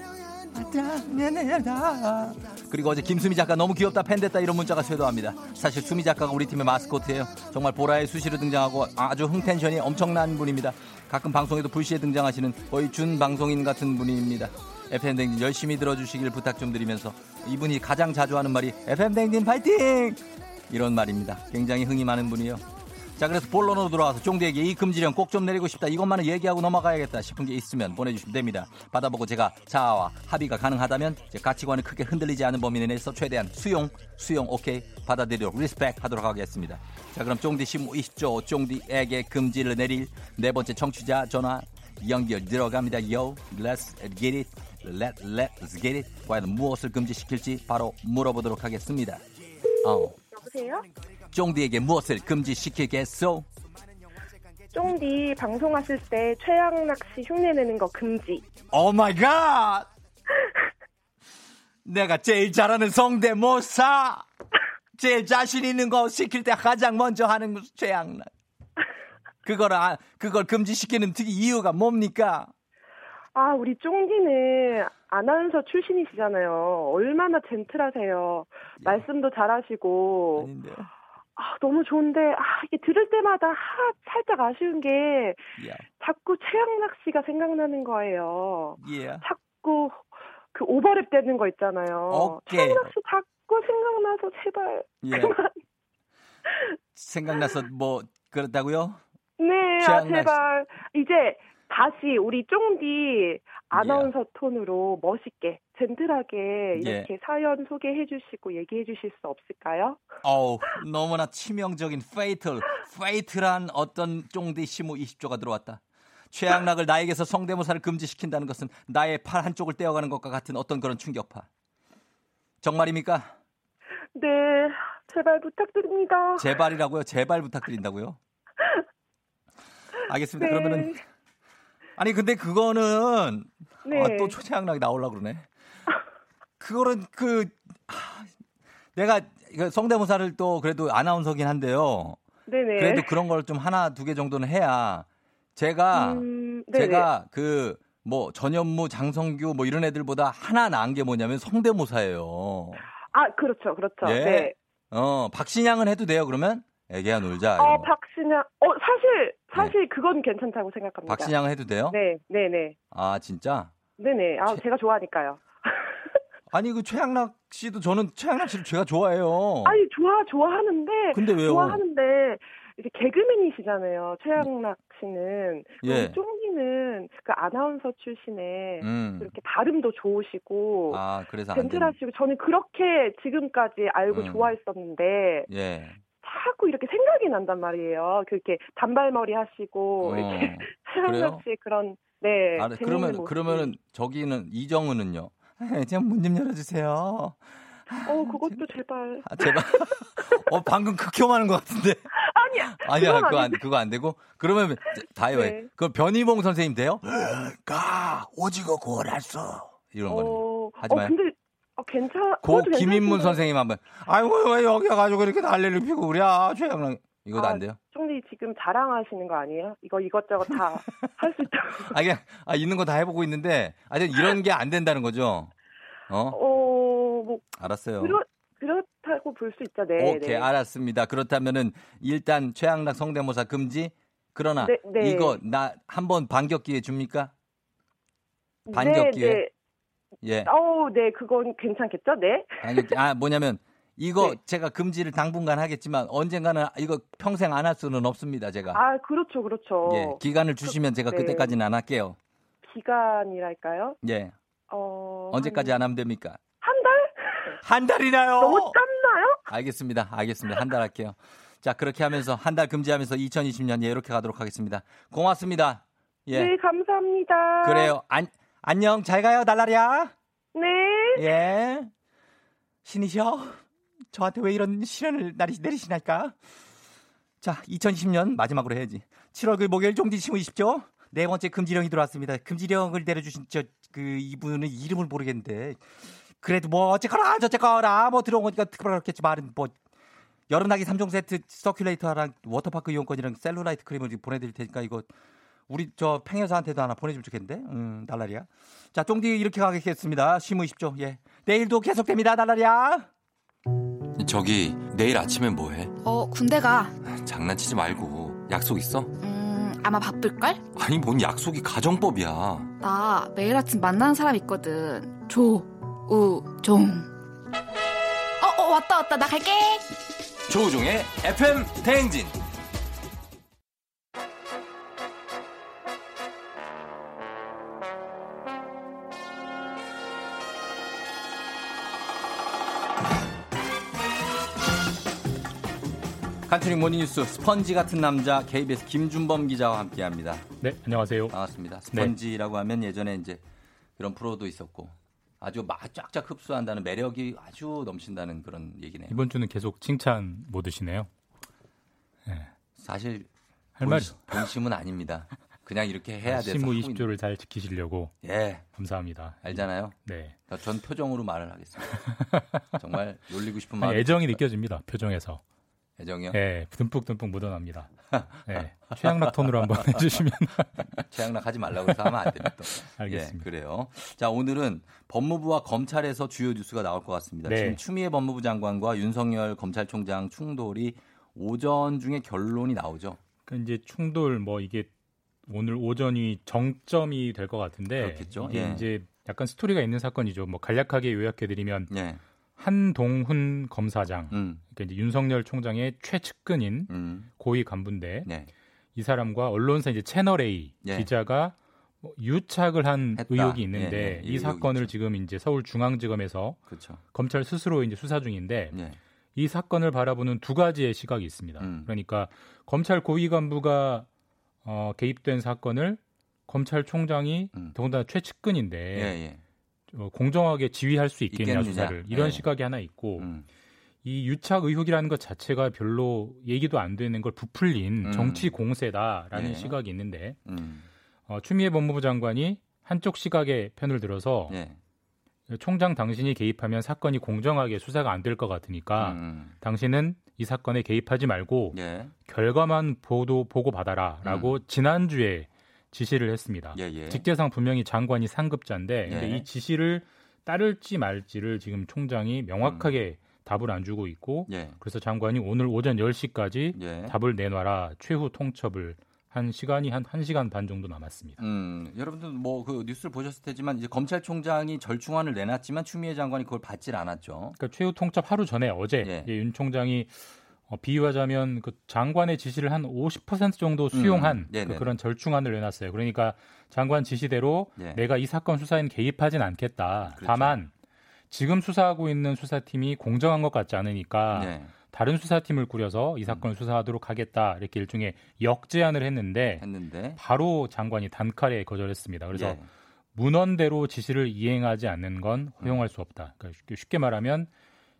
그리고 어제 김수미 작가 너무 귀엽다 팬됐다 이런 문자가 쇄도합니다. 사실 수미 작가가 우리 팀의 마스코트예요. 정말 보라에 수시로 등장하고 아주 흥텐션이 엄청난 분입니다. 가끔 방송에도 불시에 등장하시는 거의 준 방송인 같은 분입니다. FM 댕진 열심히 들어주시길 부탁 좀 드리면서 이분이 가장 자주 하는 말이 FM 댕진 파이팅 이런 말입니다. 굉장히 흥이 많은 분이요. 자 그래서 본론으로 돌아와서 종대에게 이 금지령 꼭 좀 내리고 싶다. 이것만은 얘기하고 넘어가야겠다 싶은 게 있으면 보내주시면 됩니다. 받아보고 제가 자아와 합의가 가능하다면 제 가치관을 크게 흔들리지 않은 범위 내에서 최대한 수용 수용 오케이 받아들이도록 respect 하도록 하겠습니다. 자 그럼 쫑디 시무 20조 쫑디에게 금지를 내릴 네 번째 청취자 전화 연결 들어갑니다. Yo let's get it. Let, let's get it. 과연 무엇을 금지시킬지 바로 물어보도록 하겠습니다. 어. 여보세요? 쫑디에게 무엇을 금지시키겠소? 쫑디 방송하실 때 낚시 흉내내는 거 금지. oh my god! 내가 제일 잘하는 성대모사! 제일 자신 있는 거 시킬 때 가장 먼저 하는 거 최악나. 그걸, 아, 그걸 금지시키는 특이 이유가 뭡니까? 아, 우리 쫑디는 아나운서 출신이시잖아요. 얼마나 gentle하세요. 말씀도 잘하시고. 아닌데. 아, 너무 좋은데, 아, 이게 들을 때마다, 아, 살짝 아쉬운 게, 야, 자꾸 최양락 씨가 생각나는 거예요. 예. 자꾸, 그 오버랩 되는 거 있잖아요. 오케이. 최양락 씨 자꾸 생각나서 제발, 예. 그만. 생각나서 뭐 그렇다고요? 네, 아, 최양락 씨. 제발 이제 다시 우리 쫑디 예. 아나운서 톤으로 멋있게 젠틀하게 예. 이렇게 사연 소개해 주시고 얘기해 주실 수 없을까요? 어우, 너무나 치명적인 페이틀, 페이틀한 어떤 쫑디 시무 20조가 들어왔다. 최양락을 나에게서 성대모사를 금지시킨다는 것은 나의 팔 한쪽을 떼어가는 것과 같은 어떤 그런 충격파. 정말입니까? 네, 제발 부탁드립니다. 제발이라고요? 제발 부탁드린다고요? 알겠습니다. 네. 그러면은 아니 근데 그거는 네. 아, 또 최양락이 나오려고 그러네. 그거는 그 하, 내가 성대모사를 또 그래도 아나운서긴 한데요. 네네. 그래도 그런 걸 좀 하나 두 개 정도는 해야 제가 음. 제가 그 뭐 전현무, 장성규 뭐 이런 애들보다 하나 나은 게 뭐냐면 성대모사예요. 아, 그렇죠, 그렇죠. 예. 네. 어 박신양은 해도 돼요 그러면? 애기야 놀자. 어, 거. 박신양. 어, 사실 사실 그건 괜찮다고 생각합니다. 네. 박신양은 해도 돼요? 네, 네, 네. 아 진짜? 네네. 아, 제가 좋아하니까요. [laughs] 아니 그 최양락 씨도 저는 최양락 씨를 제가 좋아해요. 아니, 좋아, 좋아하는데. 근데 왜요? 좋아하는데, 이제 개그맨이시잖아요. 최양락 씨는. 예. 쫑디는 그 아나운서 출신에 음. 이렇게 발음도 좋으시고. 아 그래서. 젠틀하시고 저는 그렇게 지금까지 알고 음. 좋아했었는데 예. 자꾸 이렇게 생각이 난단 말이에요. 그렇게 단발머리 하시고 어, 이렇게? [laughs] 최양락 씨 그런 네. 아, 재밌는 그러면 모습이. 그러면은 저기는 이정은은요. [laughs] 좀문 좀 열어주세요. 어 그것도 제발 아, 제발. [laughs] 어 방금 극혐하는 것 같은데. [laughs] 아니야 아니야 그거 안. 그거 안 되고 그러면 다요. 네. 그 변희봉 선생님 돼요? [gasps] 가 오징어 구워놨어. 이런 거는 어, 하지 어 마요. 근데 어, 괜찮 고 김인문. 선생님 한번. 아이고 왜 여기 가지고 이렇게 난리를 피고 그래? 아, 최양락 이것도 아, 안 돼요? 쫑디 지금 자랑하시는 거 아니에요? 이거 이것저것 다 [laughs] 할 수 있다고. 아 그냥 아 있는 거 다 해보고 있는데 아직 이런 게 안 된다는 거죠? 어? 어 뭐 알았어요. 그렇 그렇다고 볼 수 있죠. 네. 오케이 네. 알았습니다. 그렇다면은 일단 최양락 성대모사 금지. 그러나 네, 네. 이거 나 한 번 반격 기회 줍니까? 반격 네, 기회. 네. 예. 어우, 네, 그건 괜찮겠죠? 네. 반격 기- 아 뭐냐면 이거 네. 제가 금지를 당분간 하겠지만 언젠가는 이거 평생 안 할 수는 없습니다. 제가. 아, 그렇죠, 그렇죠. 예. 기간을 주시면 제가 네. 그때까지는 안 할게요. 기간이랄까요? 예. 어. 언제까지 안 하면 됩니까? 한 달? 한 달이나요? 너무 짧나요? 알겠습니다. 알겠습니다. 한 달 할게요. 자, 그렇게 하면서 한 달 금지하면서 2020년 예, 이렇게 가도록 하겠습니다. 고맙습니다. 예. 네, 감사합니다. 그래요. 안, 안녕. 잘 가요, 날라리야. 네. 예. 신이셔. 저한테 왜 이런 시련을 나리, 내리시나까? 자, 2020년 마지막으로 해야지. 7월 그 목요일 종지 심으십시오 네 번째 금지령이 들어왔습니다. 금지령을 내려주신 저, 그, 이분은 이름을 모르겠는데. 그래도 뭐, 어쨌거나, 저쨌거나, 뭐 들어온 거니까 그렇겠지. 말은 뭐, 여름나기 3종 세트 서큘레이터랑 워터파크 이용권이랑 셀룰라이트 크림을 보내드릴 테니까 이거 우리 저 팽여사한테도 하나 보내주면 좋겠는데? 음, 날라리야. 자, 쫑디 이렇게 가겠습니다. 심으십시오. 예. 내일도 계속됩니다, 날라리야. 저기 내일 아침엔 뭐해? 어, 군대 가. 장난치지 말고 약속 있어? 음, 아마 바쁠걸? 아니 뭔 약속이 가정법이야. 나 매일 아침 만나는 사람 있거든. 조, 우, 종. 어, 어, 왔다, 왔다. 나 갈게. 조우종의 FM 대행진. 간추리 모닝뉴스 스펀지 같은 남자 KBS 김준범 기자와 함께합니다. 네, 안녕하세요. 반갑습니다. 스펀지라고 하면 예전에 이제 그런 프로도 있었고 아주 막 쫙쫙 흡수한다는 매력이 아주 넘친다는 그런 얘기네요. 이번 주는 계속 칭찬 모드시네요. 사실 할 말이 본- 본심은 아닙니다. 그냥 이렇게 해야 돼서 심무 하고 있는- 20조를 잘 지키시려고. 예. 감사합니다. 알잖아요. 네. 전 표정으로 말을 하겠습니다. [laughs] 정말 놀리고 싶은 마음. 애정이 느껴집니다. 표정에서. 애정이요? 네, 듬뿍듬뿍 묻어납니다. 네, 최양락 톤으로 한번 [laughs] 해주시면. 최양락 하지 말라고 해서 하면 안 됩니다. 또. [laughs] 알겠습니다. 예, 그래요. 자, 오늘은 법무부와 검찰에서 주요 뉴스가 나올 것 같습니다. 네. 지금 추미애 법무부 장관과 윤석열 검찰총장 충돌이 오전 중에 결론이 나오죠. 그 이제 충돌 뭐 이게 오늘 오전이 정점이 될 것 같은데 그렇겠죠. 이게 예. 이제 약간 스토리가 있는 사건이죠. 뭐 간략하게 요약해드리면 예. 한동훈 검사장, 음. 그러니까 이제 윤석열 총장의 최측근인 음. 고위 간부인데 네. 이 사람과 언론사 이제 채널 A 예. 기자가 뭐 유착을 한 했다. 의혹이 있는데 예, 예, 이 사건을 있죠. 지금 이제 서울중앙지검에서 그렇죠. 검찰 스스로 이제 수사 중인데 예. 이 사건을 바라보는 두 가지의 시각이 있습니다. 음. 그러니까 검찰 고위 간부가 어, 개입된 사건을 검찰총장이 더군다나 최측근인데 음. 예, 예. 어, 공정하게 지휘할 수 있겠냐. 수사를 이런 예. 시각이 하나 있고 음. 이 유착 의혹이라는 것 자체가 별로 얘기도 안 되는 걸 부풀린 음. 정치 공세다라는 예. 시각이 있는데 음. 어, 추미애 법무부 장관이 한쪽 시각의 편을 들어서 예. 총장 당신이 개입하면 사건이 공정하게 수사가 안 될 것 같으니까 음. 당신은 이 사건에 개입하지 말고 예. 결과만 보도 보고 받아라라고 지난주에 지시를 했습니다. 음. 예, 예. 직계상 분명히 장관이 상급자인데 근데 예. 이 지시를 따를지 말지를 지금 총장이 명확하게 답을 안 주고 있고 음. 예. 그래서 장관이 오늘 오전 10시까지 예. 답을 내놔라 최후 통첩을 한 시간이 한 1시간 반 정도 남았습니다. 음, 여러분들 뭐 그 뉴스를 보셨을 테지만 이제 검찰총장이 절충안을 내놨지만 추미애 장관이 그걸 받질 않았죠. 그러니까 최후 통첩 하루 전에 어제 예. 예, 윤 총장이 어, 비유하자면 그 장관의 지시를 한 50% 정도 수용한 음. 그, 런 절충안을 내놨어요. 그러니까 장관 지시대로 예. 내가 이 사건 수사에는 개입하진 않겠다. 그렇죠. 다만 지금 수사하고 있는 수사팀이 공정한 것 같지 않으니까 네. 다른 수사팀을 꾸려서 음. 이 사건을 수사하도록 하겠다. 이렇게 일종의 역제안을 했는데 했는데 바로 장관이 단칼에 거절했습니다. 그래서 예. 문헌대로 지시를 이행하지 않는 건 허용할 수 없다. 그러니까 쉽게 말하면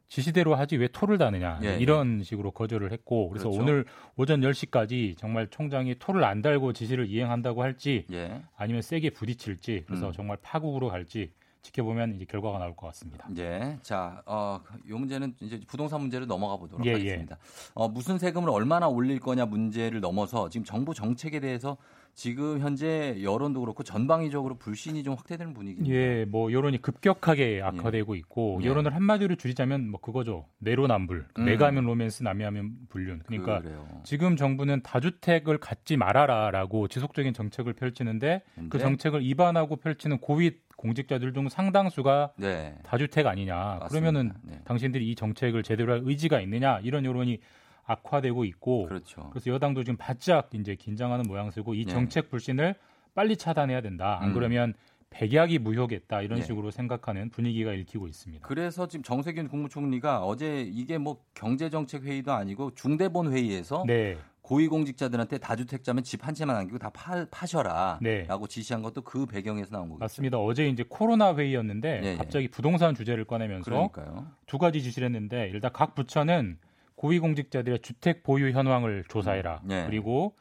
지시대로 하지 왜 토를 다느냐 예, 예. 이런 식으로 거절을 했고 그래서 그렇죠. 오늘 오전 10시까지 정말 총장이 토를 안 달고 지시를 이행한다고 할지 예. 아니면 세게 부딪힐지 그래서 음. 정말 파국으로 갈지 지켜보면 이제 결과가 나올 것 같습니다. 예. 자, 어, 이 문제는 이제 부동산 문제로 넘어가 보도록 예, 예. 하겠습니다. 어, 무슨 세금을 얼마나 올릴 거냐 문제를 넘어서 지금 정부 정책에 대해서 지금 현재 여론도 그렇고 전방위적으로 불신이 좀 확대되는 분위기입니다. 예, 뭐 여론이 급격하게 악화되고 있고 예. 여론을 한마디로 줄이자면 뭐 그거죠. 내로남불. 음. 내가 하면 로맨스, 남이 하면 불륜. 그러니까 그래요. 지금 정부는 다주택을 갖지 말아라라고 지속적인 정책을 펼치는데 그 근데? 정책을 위반하고 펼치는 고위 공직자들 중 상당수가 네. 다주택 아니냐. 맞습니다. 그러면은 네. 당신들이 이 정책을 제대로 할 의지가 있느냐 이런 여론이 악화되고 있고 그렇죠. 그래서 여당도 지금 바짝 이제 긴장하는 모양새고 이 네. 정책 불신을 빨리 차단해야 된다. 안 음. 그러면 백약이 무효겠다 이런 예. 식으로 생각하는 분위기가 읽히고 있습니다. 그래서 지금 정세균 국무총리가 어제 이게 뭐 경제정책 회의도 아니고 중대본 회의에서 네. 고위공직자들한테 다주택자면 집 한 채만 남기고 다 파, 파셔라 네. 라고 지시한 것도 그 배경에서 나온 거겠죠. 맞습니다. 어제 이제 코로나 회의였는데 예, 예. 갑자기 부동산 주제를 꺼내면서 그러니까요. 두 가지 지시를 했는데 일단 각 부처는 고위공직자들의 주택 보유 현황을 조사해라. 예. 그리고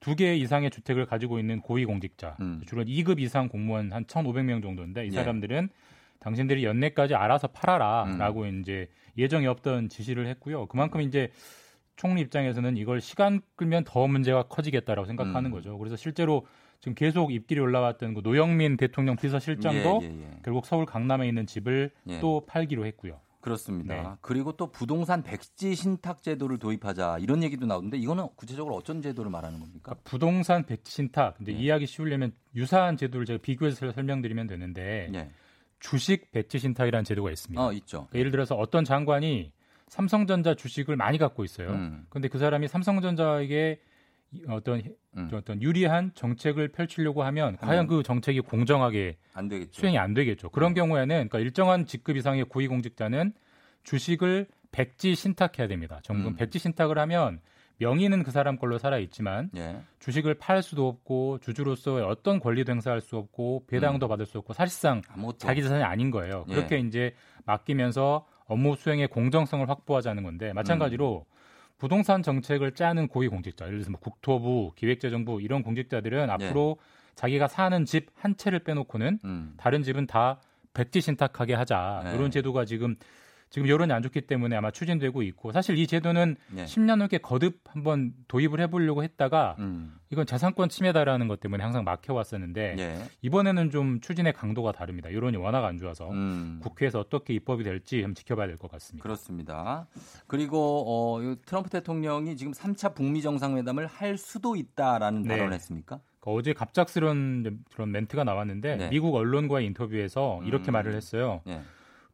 두 개 이상의 주택을 가지고 있는 고위공직자, 음. 주로 2급 이상 공무원 한 1,500명 정도인데 이 예. 사람들은 당신들이 연내까지 알아서 음. 팔아라라고 이제 예정이 없던 지시를 했고요. 그만큼 이제 총리 입장에서는 이걸 시간 끌면 더 문제가 커지겠다라고 생각하는 음. 거죠. 그래서 실제로 지금 계속 입길이 올라왔던 그 노영민 대통령 비서실장도 예, 예, 예. 결국 서울 강남에 있는 집을 예. 또 팔기로 했고요. 그렇습니다. 네. 그리고 또 부동산 백지 신탁 제도를 도입하자 이런 얘기도 나오는데 이거는 구체적으로 어떤 제도를 말하는 겁니까? 그러니까 부동산 백지 신탁. 네. 근데 이해하기 쉬우려면 유사한 제도를 제가 비교해서 설명드리면 되는데 예. 주식 백지 신탁이라는 제도가 있습니다. 어, 있죠. 그러니까 예를 들어서 어떤 장관이 삼성전자 주식을 많이 갖고 있어요. 음. 그런데 그 사람이 삼성전자에게 이- 어떤 음. 어떤 유리한 정책을 펼치려고 하면 과연 그 정책이 공정하게 안. 수행이 안 되겠죠. 그런 경우에는 그러니까 일정한 직급 이상의 고위공직자는 주식을 백지 신탁해야 됩니다. 정부 음. 백지 신탁을 하면 명의는 그 사람 걸로 살아 있지만 예. 주식을 팔 수도 없고 주주로서의 어떤 권리도 행사할 수 없고 배당도 받을 수 없고 사실상 아무것도 자기 자산이 아닌 거예요. 예. 그렇게 이제 맡기면서 업무 수행의 공정성을 확보하자는 건데 마찬가지로 음. 부동산 정책을 짜는 고위 공직자, 예를 들어서 뭐 국토부, 기획재정부 이런 공직자들은 앞으로 자기가 사는 집 한 채를 빼놓고는 음. 다른 집은 다 백지 신탁하게 하자 네. 이런 제도가 지금 지금 여론이 안 좋기 때문에 아마 추진되고 있고 사실 이 제도는 네. 10년 넘게 거듭 한번 도입을 해보려고 했다가 음. 이건 자산권 침해다라는 것 때문에 항상 막혀왔었는데 예. 이번에는 좀 추진의 강도가 다릅니다. 여론이 워낙 안 좋아서 음. 국회에서 어떻게 입법이 될지 한번 지켜봐야 될 것 같습니다. 그렇습니다. 그리고 어, 이 트럼프 대통령이 지금 3차 북미 정상회담을 할 수도 있다라는 네. 발언을 했습니까? 그러니까 어제 갑작스런 그런 멘트가 나왔는데 네. 미국 언론과의 인터뷰에서 이렇게 음. 말을 했어요.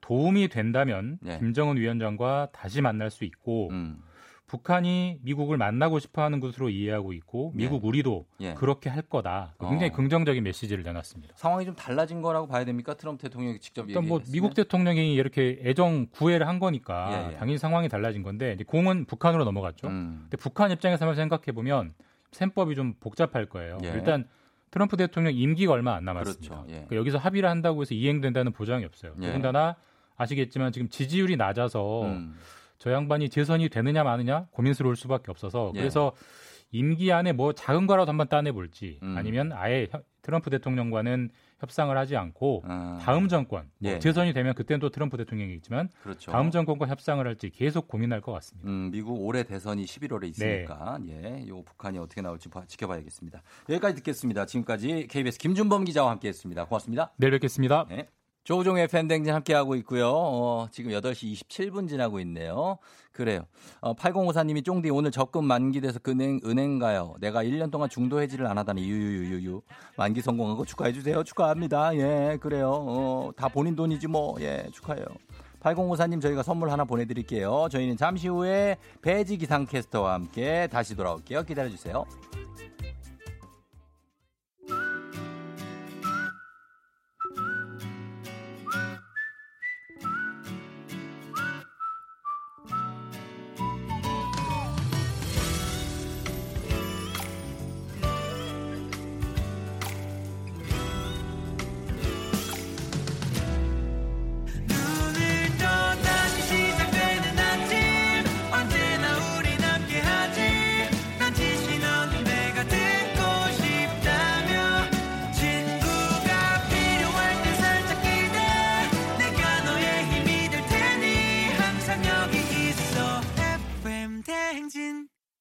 예. 도움이 된다면 네. 김정은 위원장과 다시 만날 수 있고 음. 북한이 미국을 만나고 싶어하는 것으로 이해하고 있고 미국 우리도 예. 그렇게 할 거다. 굉장히 어. 긍정적인 메시지를 내놨습니다. 상황이 좀 달라진 거라고 봐야 됩니까? 트럼프 대통령이 직접 일단 뭐? 미국 대통령이 이렇게 애정 구애를 한 거니까 예, 예. 당연히 상황이 달라진 건데 공은 북한으로 넘어갔죠. 음. 근데 북한 입장에서 생각해 보면 셈법이 좀 복잡할 거예요. 예. 일단 트럼프 대통령 임기가 얼마 안 남았습니다. 그렇죠. 예. 그러니까 여기서 합의를 한다고 해서 이행된다는 보장이 없어요. 예. 더군다나 아시겠지만 지금 지지율이 낮아서 음. 저 양반이 재선이 되느냐 마느냐 고민스러울 수밖에 없어서 예. 그래서 임기 안에 뭐 작은 거라도 한번 따내 볼지 음. 아니면 아예 혀- 트럼프 대통령과는 협상을 하지 않고 아. 다음 정권 뭐 예. 재선이 되면 그때는 또 트럼프 대통령이겠지만 그렇죠. 다음 정권과 협상을 할지 계속 고민할 것 같습니다. 음, 미국 올해 대선이 11월에 있으니까 네. 예, 요 북한이 어떻게 나올지 봐- 지켜봐야겠습니다. 여기까지 듣겠습니다. 지금까지 KBS 김준범 기자와 함께했습니다. 고맙습니다. 내일 뵙겠습니다. 네. 조우종의 팬댕진 함께하고 있고요. 어, 지금 8시 27분 지나고 있네요. 그래요. 어, 8054님이 쫑디 오늘 적금 만기돼서 은행, 은행 가요. 내가 1년 동안 중도 해지를 안 하다니 유유유유유. 만기 성공한 거 축하해주세요. 축하합니다. 예, 그래요. 어, 다 본인 돈이지 뭐. 예, 축하해요. 8054님 저희가 선물 하나 보내드릴게요. 저희는 잠시 후에 배지 기상캐스터와 함께 다시 돌아올게요. 기다려주세요.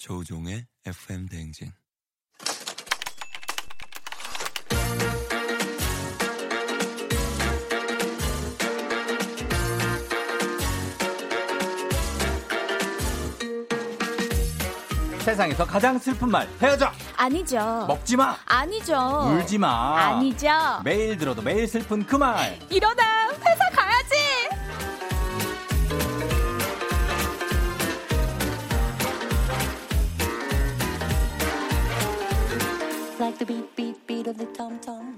조우종의 FM 대행진. 세상에서 가장 슬픈 말 헤어져 아니죠. 먹지 마 아니죠. 울지 마 아니죠. 매일 들어도 매일 슬픈 그 말 이러다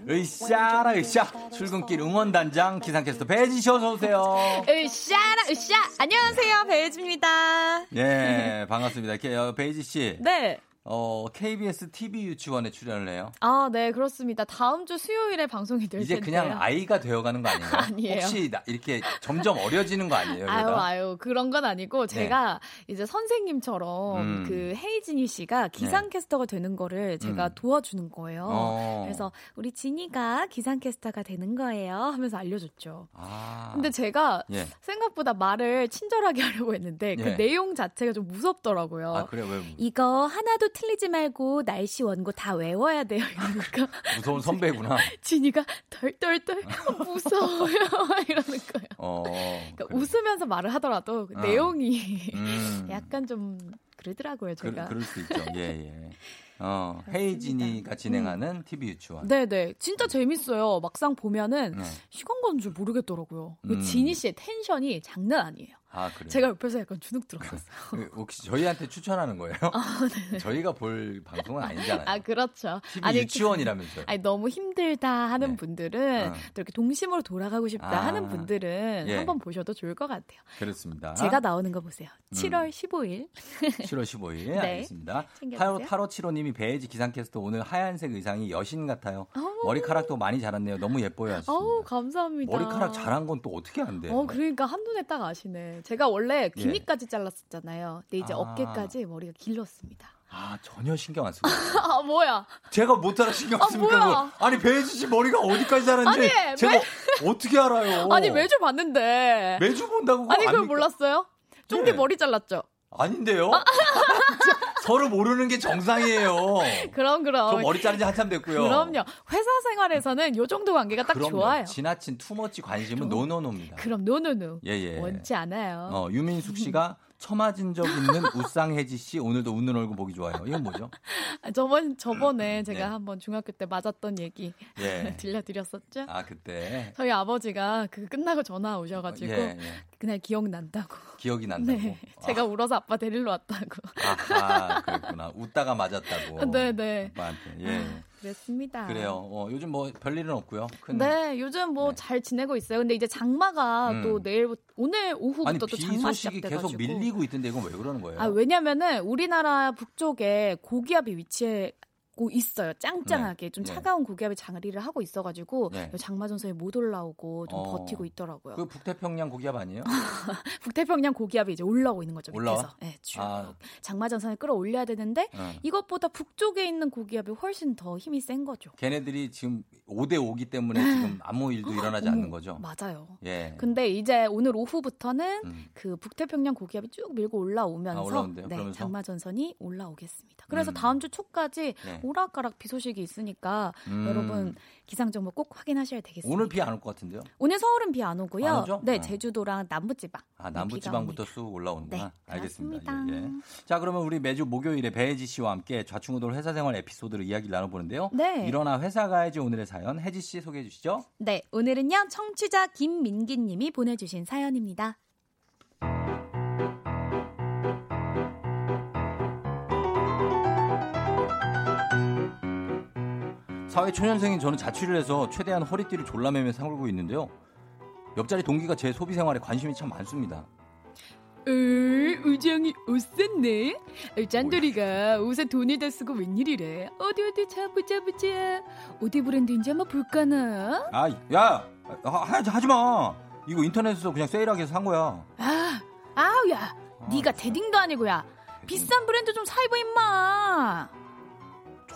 으쌰라 으쌰 출근길 응원단장 기상캐스터 배지 씨 어서 오세요 으쌰라 으쌰. 안녕하세요 배혜지입니다. 예 반갑습니다 이렇게 어, 베이지 씨 네. 어, KBS TV 유치원에 출연을 해요 아, 네, 그렇습니다. 다음 주 수요일에 방송이 될 이제 텐데요. 그냥 아이가 되어가는 거 아닌가요? [laughs] 아니에요. 혹시 나- 이렇게 점점 어려지는 거 아니에요? 아유, 이러다? 아유, 그런 건 아니고, 네. 제가 이제 선생님처럼 음. 그 헤이진이 씨가 기상캐스터가 되는 거를 제가 음. 도와주는 거예요. 어. 그래서 우리 진이가 기상캐스터가 되는 거예요 하면서 알려줬죠. 아. 근데 제가 예. 생각보다 말을 친절하게 하려고 했는데 그 예. 내용 자체가 좀 무섭더라고요. 아 그래 왜 이거 하나도 틀리지 말고 날씨 원고 다 외워야 돼요. 이러니까 무서운 선배구나. [laughs] 진이가 덜덜덜 [laughs] 무서워요 이러는 거예요. 어. 그러니까 웃으면서 말을 하더라도 그 어. 내용이 음. 약간 좀 그러더라고요 그, 제가. 그 럴 수 있죠. 예 예. 어 헤이진이가 진행하는 TV 유치원. 네네 진짜 재밌어요. 막상 보면은 네. 시간 가는 줄 모르겠더라고요. 그 음. 진이 씨의 텐션이 장난 아니에요. 아 그래. 제가 옆에서 약간 주눅 들었었어요. 그, 혹시 저희한테 추천하는 거예요? 네. [laughs] 저희가 볼 방송은 아니잖아요. 아 그렇죠. TV 유치원이라면서요. 아니 너무 힘들다 하는 분들은 어. 또 이렇게 동심으로 돌아가고 싶다 아. 하는 분들은 예. 한번 보셔도 좋을 것 같아요. 그렇습니다. 제가 나오는 거 보세요. 음. 7월 15일. 7월 15일 네. 알겠습니다. 챙겨주세요. 8575님이 배혜지 기상캐스터 오늘 하얀색 의상이 여신 같아요. 어우. 머리카락도 많이 자랐네요. 너무 예뻐요. 어우 감사합니다. 머리카락 자란 건 또 어떻게 안 돼? 어 그러니까 한눈에 딱 아시네. 제가 원래 예. 귀미까지 잘랐었잖아요. 근데 이제 아. 어깨까지 머리가 길렀습니다. 아 전혀 신경 안 쓰고. [laughs] 아 뭐야? 제가 못 따라 신경 아, 씁니까? 뭐야? 그거? 아니 배혜지 씨 머리가 어디까지 자랐는지 아니, 제가 어떻게 알아요? [laughs] 아니 매주 봤는데. 매주 본다고 아니 그걸? 몰랐어요? 쫑디 예. 머리 잘랐죠? 아닌데요? [laughs] 서로 모르는 게 정상이에요. [laughs] 그럼 그럼. 저 머리 자른 지 한참 됐고요. 그럼요. 회사 생활에서는 요 정도 관계가 딱 그럼요. 좋아요. 지나친 too much 관심은 no no no입니다. 그럼 no no no. 예, 예. 원치 않아요. 어, 유민숙 씨가 처맞은 적 있는 [laughs] 우쌍혜지 씨 오늘도 웃는 얼굴 보기 좋아요. 이건 뭐죠? 아, 저번 저번에 제가 네. 한번 중학교 때 맞았던 얘기 예. [laughs] 들려드렸었죠. 아 그때 저희 아버지가 그 끝나고 전화 오셔가지고 예, 예. 그날 기억 난다고. 기억이 난다고. 네, 제가 울어서 아빠 데리러 왔다고. 아하 그랬구나. 웃다가 맞았다고. 네네. [laughs] 아빠한테. 예. 그랬습니다. 그래요. 어, 요즘 뭐 별일은 없고요. 큰 네, 요즘 뭐잘 지내고 있어요. 근데 이제 장마가 음. 또 내일부터 오늘 오후부터 아니 또비 장마 시작돼가지고. 계속 밀리고 있던데 이건 왜 그러는 거예요? 아 왜냐면은 우리나라 북쪽에 고기압이 위치해. 고 있어요. 짱짱하게 좀 네. 차가운 고기압이 자리를 하고 있어가지고 네. 장마 전선이 못 올라오고 좀 어. 버티고 있더라고요. 그 북태평양 고기압 아니에요? [laughs] 북태평양 고기압이 이제 올라오고 있는 거죠 올라와? 밑에서. 네, 쭉 아, 장마 전선을 끌어올려야 되는데 응. 이것보다 북쪽에 있는 고기압이 훨씬 더 힘이 센 거죠. 걔네들이 지금 5대 5기 때문에 지금 [laughs] 아무 일도 일어나지 않는 거죠. 맞아요. 예. 근데 이제 오늘 오후부터는 음. 그 북태평양 고기압이 쭉 밀고 올라오면서 아? 네, 그러면서? 장마 전선이 올라오겠습니다. 그래서 음. 다음 주 초까지 네. 오락가락 비 소식이 있으니까 음. 여러분 기상 정보 꼭 확인하셔야 되겠습니다. 오늘 비 안 올 것 같은데요? 오늘 서울은 비 안 오고요. 안 오죠? 네, 어. 제주도랑 남부지방. 아, 남부지방부터 쑥 올라오는구나. 알겠습니다. 그렇습니다. 예, 예. 자, 그러면 우리 매주 목요일에 배혜지 씨와 함께 좌충우돌 회사 생활 에피소드로 이야기를 나눠보는데요. 네. 일어나 회사 가야지 오늘의 사연 혜지 씨 소개해 주시죠. 네, 오늘은요 청취자 김민기 님이 보내주신 사연입니다. 사회 초년생인 저는 자취를 해서 최대한 허리띠를 졸라매며 살고 있는데요. 옆자리 동기가 제 소비 생활에 관심이 참 많습니다. 으, 우정이 옷 샀네. 짠돌이가 옷에 돈을 다 쓰고 웬일이래. 어디 어디 자 보자 보자. 어디 브랜드인지 한번 볼까나. 아, 야, 하, 하지 하지 마. 이거 인터넷에서 그냥 세일하게 산 거야. 아, 아우 야, 네가 대딩도 아니고야. 비싼 브랜드 좀 사 입어 임마.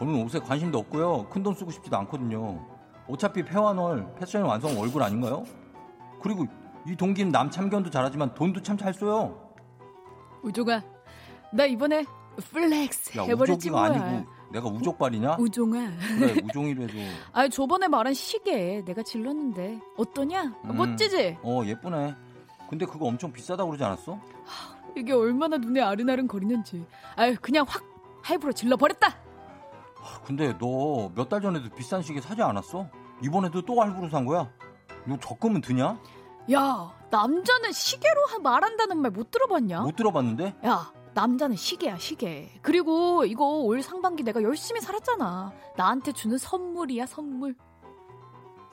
저는 옷에 관심도 없고요. 큰 돈 쓰고 싶지도 않거든요. 어차피 패완월 패션 완성 얼굴 아닌가요? 그리고 이 동기는 남 참견도 잘하지만 돈도 참 잘 써요. 우종아, 나 이번에 flex 야, 해버렸지 뭐야. 아니고 내가 우족발이냐? 우종아. 그래, 우종이로 해도. [laughs] 아, 저번에 말한 시계 내가 질렀는데 어떠냐? 음, 멋지지? 어, 예쁘네. 근데 그거 엄청 비싸다고 그러지 않았어? 이게 얼마나 눈에 아른아른 거리는지. 아유, 그냥 확 할부로 질러 버렸다. 아, 근데 너 몇 달 전에도 비싼 시계 사지 않았어? 이번에도 또 할부로 산 거야? 이거 적금은 드냐? 야, 남자는 시계로 하- 말한다는 말 못 들어봤냐? 못 들어봤는데? 야, 남자는 시계야, 시계. 그리고 이거 올 상반기 내가 열심히 살았잖아. 나한테 주는 선물이야, 선물.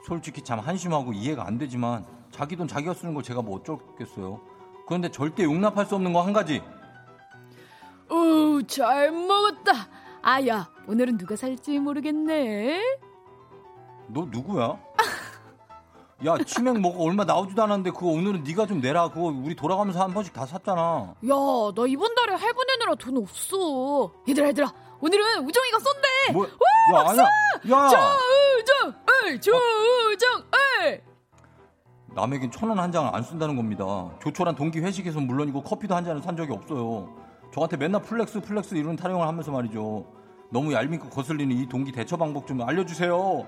솔직히 참 한심하고 이해가 안 되지만 자기 돈 자기가 쓰는 걸 제가 뭐 어쩌겠어요. 그런데 절대 용납할 수 없는 거 한 가지. 오, 잘 먹었다. 아야, 오늘은 누가 살지 모르겠네. 너 누구야? [laughs] 야 치맥 먹어 얼마 나오지도 않았는데 그거 오늘은 네가 좀 내라. 그거 우리 돌아가면서 한 번씩 다 샀잖아. 야, 나 이번 달에 할부 내느라 돈 없어. 얘들아, 얘들아, 오늘은 우정이가 쏜대. 뭐? 와, 야 아니야. 야 조우정, 을, 조우정, 을. 남에겐 천 원 한 장을 안 쓴다는 겁니다. 조촐한 동기 회식에서 물론이고 커피도 한 잔을 산 적이 없어요. 저한테 맨날 flex flex 이런 타령을 하면서 말이죠. 너무 얄밉고 거슬리는 이 동기 대처 방법 좀 알려주세요.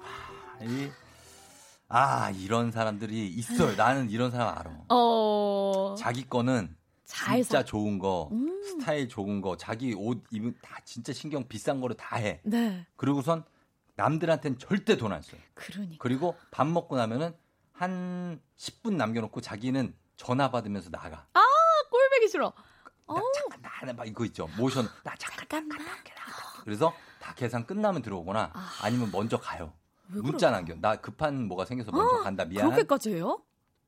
하, 이- 아 이런 사람들이 있어요. 나는 이런 사람 알아. 어. 자기 거는 잘 진짜 사. 좋은 거, 음. 스타일 좋은 거, 자기 옷 입은 다 진짜 신경 비싼 거를 다 해. 네. 그리고선 남들한테는 절대 돈 안 써요. 그러니까. 그리고 밥 먹고 나면은 한 10분 남겨놓고 자기는 전화 받으면서 나가. 아, 꼴배기 싫어. 어. 나, 막 이거 있죠. 모션. 나 잠깐, 잠깐, 그래서 다 계산 끝나면 들어오거나 아. 니면 먼저 가요. 왜 문자 남겨. 나 급한 뭐가 생겨서 먼저 간다. 미안. 그렇게까지 해요?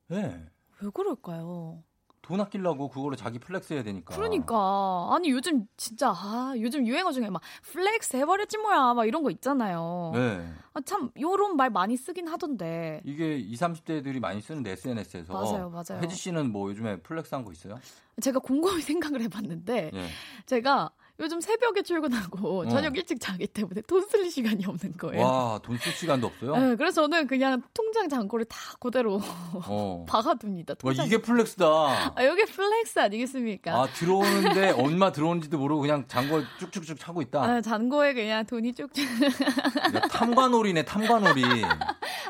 네. 왜 그럴까요? 돈 아끼려고 그걸로 자기 flex 해야 되니까. 그러니까 아니 요즘 진짜 아 요즘 유행어 중에 막 flex 해버렸지 뭐야 막 이런 거 있잖아요. 네. 아, 참 요런 말 많이 쓰긴 하던데. 이게 20, 30대들이 많이 쓰는 SNS에서 맞아요, 맞아요. 혜지 씨는 뭐 요즘에 flex 한 거 있어요? 제가 곰곰이 [laughs] 생각을 해봤는데 예. 제가 요즘 새벽에 출근하고 어. 저녁 일찍 자기 때문에 돈 쓸 시간이 없는 거예요. 와, 돈 쓸 시간도 없어요? 네, 그래서 저는 그냥 통장 잔고를 다 그대로 어. [laughs] 박아둡니다. 와, 통장에. 이게 flex다. 아, 이게 flex 아니겠습니까? 아, 들어오는데 얼마 들어오는지도 모르고 그냥 잔고 쭉쭉쭉 차고 있다. 아, 잔고에 그냥 돈이 쭉쭉. 야, 탐관오리네, 탐관오리.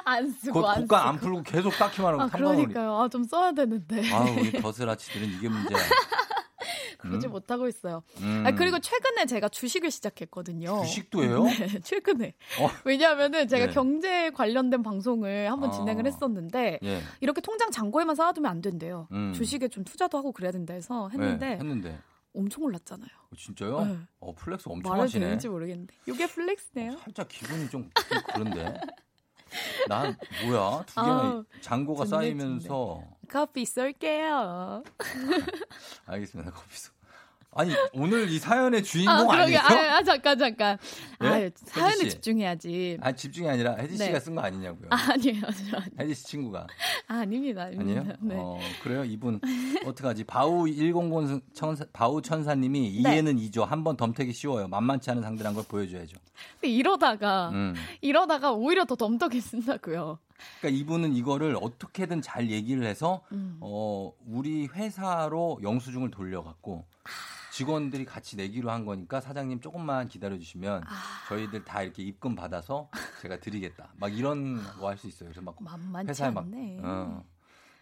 안 쓰고 그안 국가 안 쓰고. 풀고 계속 딱히만 하고 아, 탐방을. 그러니까요. 아, 좀 써야 되는데. 아, 우리 [laughs] 더스라치들은 이게 문제야. [laughs] 그러지 음? 못하고 있어요. 음. 아, 그리고 최근에 제가 주식을 시작했거든요. 주식도 해요? [laughs] 네, 최근에. 어. 왜냐하면은 제가 네. 경제 관련된 방송을 한번 아. 진행을 했었는데 예. 이렇게 통장 잔고에만 쌓아두면 안 된대요. 음. 주식에 좀 투자도 하고 그래야 된다 해서 했는데 네, 했는데. 엄청 올랐잖아요. 어, 진짜요? 네. 어, flex 엄청 말해도 하시네. 되는지 모르겠는데. 이게 flex네요. 살짝 기분이 좀 그런데. 난 뭐야? 두 [laughs] 개나 아우, 잔고가 쌓이면서 커피 쏠게요. [laughs] 알겠습니다. 커피소. 아니 오늘 이 사연의 주인공 아. 아니에요? 아, 아, 잠깐, 잠깐. 예? 아, 사연에 씨. 집중해야지. 아 집중이 아니라 혜지 씨가 네. 쓴거 아니냐고요? 아, 아니에요. 저 아니- 혜지 씨 친구가 아, 아닙니다. 아닙니다. 아니에요? 네. 어 그래요 이분 어떡하지? 바우 100 천사 바우 천사님이 네. 이해는 이죠. 한 번 덤태기 쉬워요. 만만치 않은 상대란 걸 보여줘야죠. 근데 이러다가 음. 이러다가 오히려 더 덤떡이 쓴다고요. 그러니까 이분은 이거를 어떻게든 잘 얘기를 해서 음. 어 우리 회사로 영수증을 돌려갖고 직원들이 같이 내기로 한 거니까 사장님 조금만 기다려 주시면 아. 저희들 다 이렇게 입금 받아서 제가 드리겠다. 막 이런 거 할 수 있어요. 그래서 막 회사에 막 않네. 어,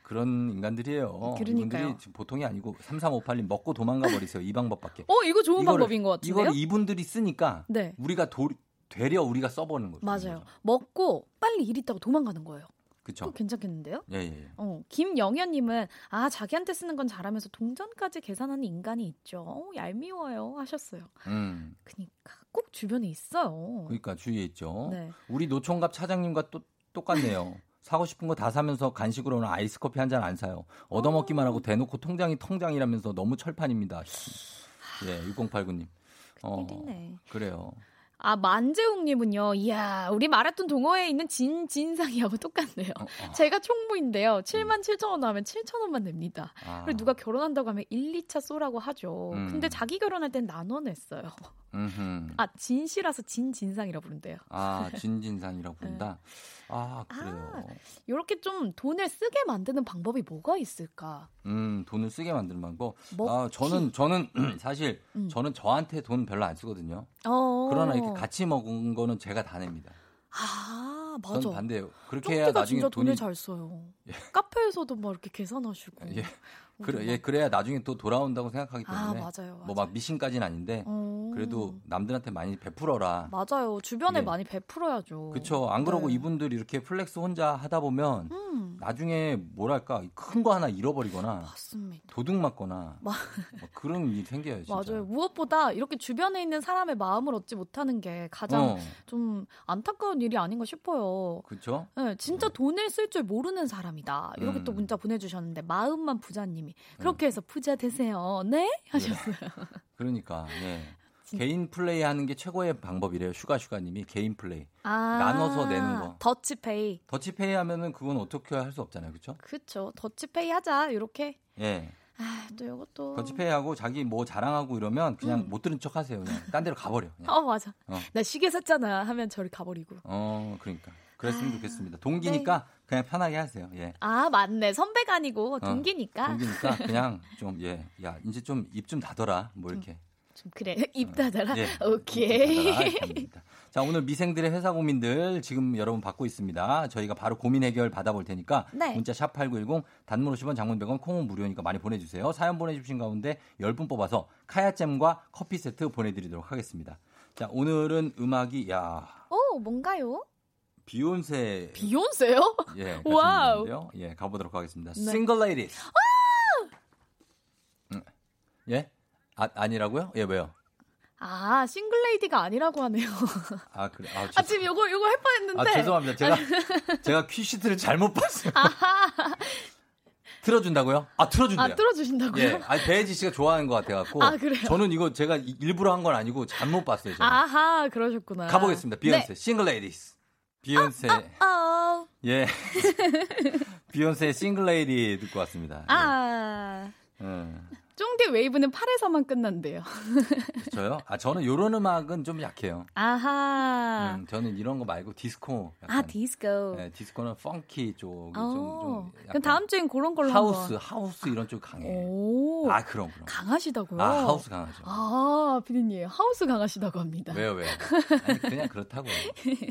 그런 인간들이에요. 그러니까요. 이분들이 보통이 아니고 3358님 먹고 도망가 버리세요. 이 방법밖에. 어, 이거 좋은 이거를- 방법인 것 같은데요? 이걸 이분들이 쓰니까 네. 우리가 도, 되려 우리가 써보는 거죠. 맞아요. 먹고 빨리 일 있다고 도망가는 거예요. 그거 괜찮겠는데요? 예, 예. 어, 김영현님은 아 자기한테 쓰는 건 잘하면서 동전까지 계산하는 인간이 있죠. 어, 얄미워요 하셨어요. 음. 그니까 꼭 주변에 있어요. 그러니까 주위에 있죠. 네. 우리 노총각 차장님과 또 똑같네요. [laughs] 사고 싶은 거 다 사면서 간식으로는 아이스 커피 한 잔 안 사요. 얻어먹기만 하고 대놓고 통장이 통장이라면서 너무 철판입니다. 예, 6089님. 어. 그래요. 아 만재웅님은요. 이야 우리 마라톤 동호회에 있는 진 진상이하고 똑같네요. 어, 제가 총무인데요. 7만 7천 원 하면 7천 원만 냅니다. 음. 아. 그리고 누가 결혼한다고 하면 1, 2차 쏘라고 하죠. 음. 근데 자기 결혼할 땐 나눠 냈어요. 음흠. 아 진씨라서 진 진상이라 부른대요. 아, 진진상이라고 부른다. [laughs] 아, 그래요. 이렇게 좀 돈을 쓰게 만드는 방법이 뭐가 있을까? 음, 돈을 쓰게 만드는 방법. 먹기. 아, 저는 저는 [clears throat] 사실 음. 저는 저한테 돈 별로 안 쓰거든요. 어. 그러나 이렇게 같이 먹은 거는 제가 다 냅니다. 아 맞아. 저는 반대예요. 그렇게 해야 나중에 진짜 돈이 돈을 잘 써요. [laughs] 카페에서도 막 이렇게 계산하시고. 예. 그래, 예, 그래야 나중에 또 돌아온다고 생각하기 아, 때문에 맞아요, 뭐막 미신까지는 아닌데 어. 그래도 남들한테 많이 베풀어라. 맞아요. 주변에 예. 많이 베풀어야죠. 그렇죠. 안 그러고 네. 이분들 이렇게 flex 혼자 하다 보면 음. 나중에 뭐랄까 큰 거 하나 잃어버리거나 맞습니다. 도둑 맞거나 마- 뭐 그런 일이 생겨요. 진짜. 맞아요. 무엇보다 이렇게 주변에 있는 사람의 마음을 얻지 못하는 게 가장 어. 좀 안타까운 일이 아닌가 싶어요. 그렇죠. 네, 진짜 돈을 쓸 줄 모르는 사람이다. 이렇게 음. 또 문자 보내주셨는데 마음만 부자님 이 그렇게 해서 부자 되세요. 네? 하셨어요. 그러니까 [laughs] 예. 개인 플레이 하는 게 최고의 방법이래요. 슈가 슈가 님이 개인 플레이. 아, 나눠서 내는 거. 더치페이. 더치페이 하면은 그건 어떻게 할 수 없잖아요. 그렇죠? 그쵸. 더치페이 하자. 이렇게. 예. 아, 또 이것도. 더치페이 하고 자기 뭐 자랑하고 이러면 그냥 음. 못 들은 척 하세요. 그냥 딴 데로 가버려. 그냥. 어, 맞아. 어. 나 시계 샀잖아. 하면 저리 가버리고. 어, 그러니까. 그랬으면 좋겠습니다. 동기니까 그냥 편하게 하세요. 예. 아, 맞네. 선배가 아니고 어, 동기니까. 동기니까 [laughs] 그냥 좀 예. 야, 이제 좀 입 좀 닫아라. 뭐 이렇게. 좀 그래. [laughs] 입 닫아라. 예. 오케이. 닫아라. 이렇게 [laughs] 하면 됩니다. 자, 오늘 미생들의 회사 고민들 지금 여러분 받고 있습니다. 저희가 바로 고민 해결 받아볼 테니까 네. 문자 샵 8910 단문 50원 장문 100원 콩은 무료니까 많이 보내주세요. 사연 보내주신 가운데 10분 뽑아서 카야잼과 커피 세트 보내드리도록 하겠습니다. 자, 오늘은 음악이 야 오, 뭔가요? 비욘세 비욘세요? 예, [laughs] 와우. 예, 가보도록 하겠습니다. 네. Single Ladies. 음, 예? 아, 아니라고요? 예, 왜요? 아, Single Lady가 아니라고 하네요. [laughs] 아, 그래. 아, 아, 지금 요거, 요거 할 뻔했는데. 아, 죄송합니다. 제가 [laughs] 제가 큐시트를 잘못 봤어요. 틀어준다고요? 아, 틀어준대요. 아, 틀어주신다고요? 예, 아니 배혜지 씨가 좋아하는 것 같아갖고. 아, 그래요? 저는 이거 제가 이- 일부러 한 건 아니고 잘못 봤어요. 저는. 아하, 그러셨구나. 가보겠습니다. 비욘세, 네. Single Ladies. 비욘세, 어, 예. [laughs] 비욘세 Single Lady 듣고 왔습니다. 아. 예. 음. 쫑디 웨이브는 팔에서만 끝난대요. [laughs] 저요? 아 저는 요런 음악은 좀 약해요. 아하. 음, 저는 이런 거 말고 디스코. 아, 약간, 디스코. 네, 디스코는 funky 쪽이 어. 좀, 좀 그럼 다음 주엔 그런 걸로 하우스, 한번. 하우스 이런 쪽 강해. 오. 아 그럼 그럼. 강하시다고요? 아 하우스 강하죠. 아, 피디님. 하우스 강하시다고 합니다. 왜요 왜요? 아니 그냥 그렇다고요.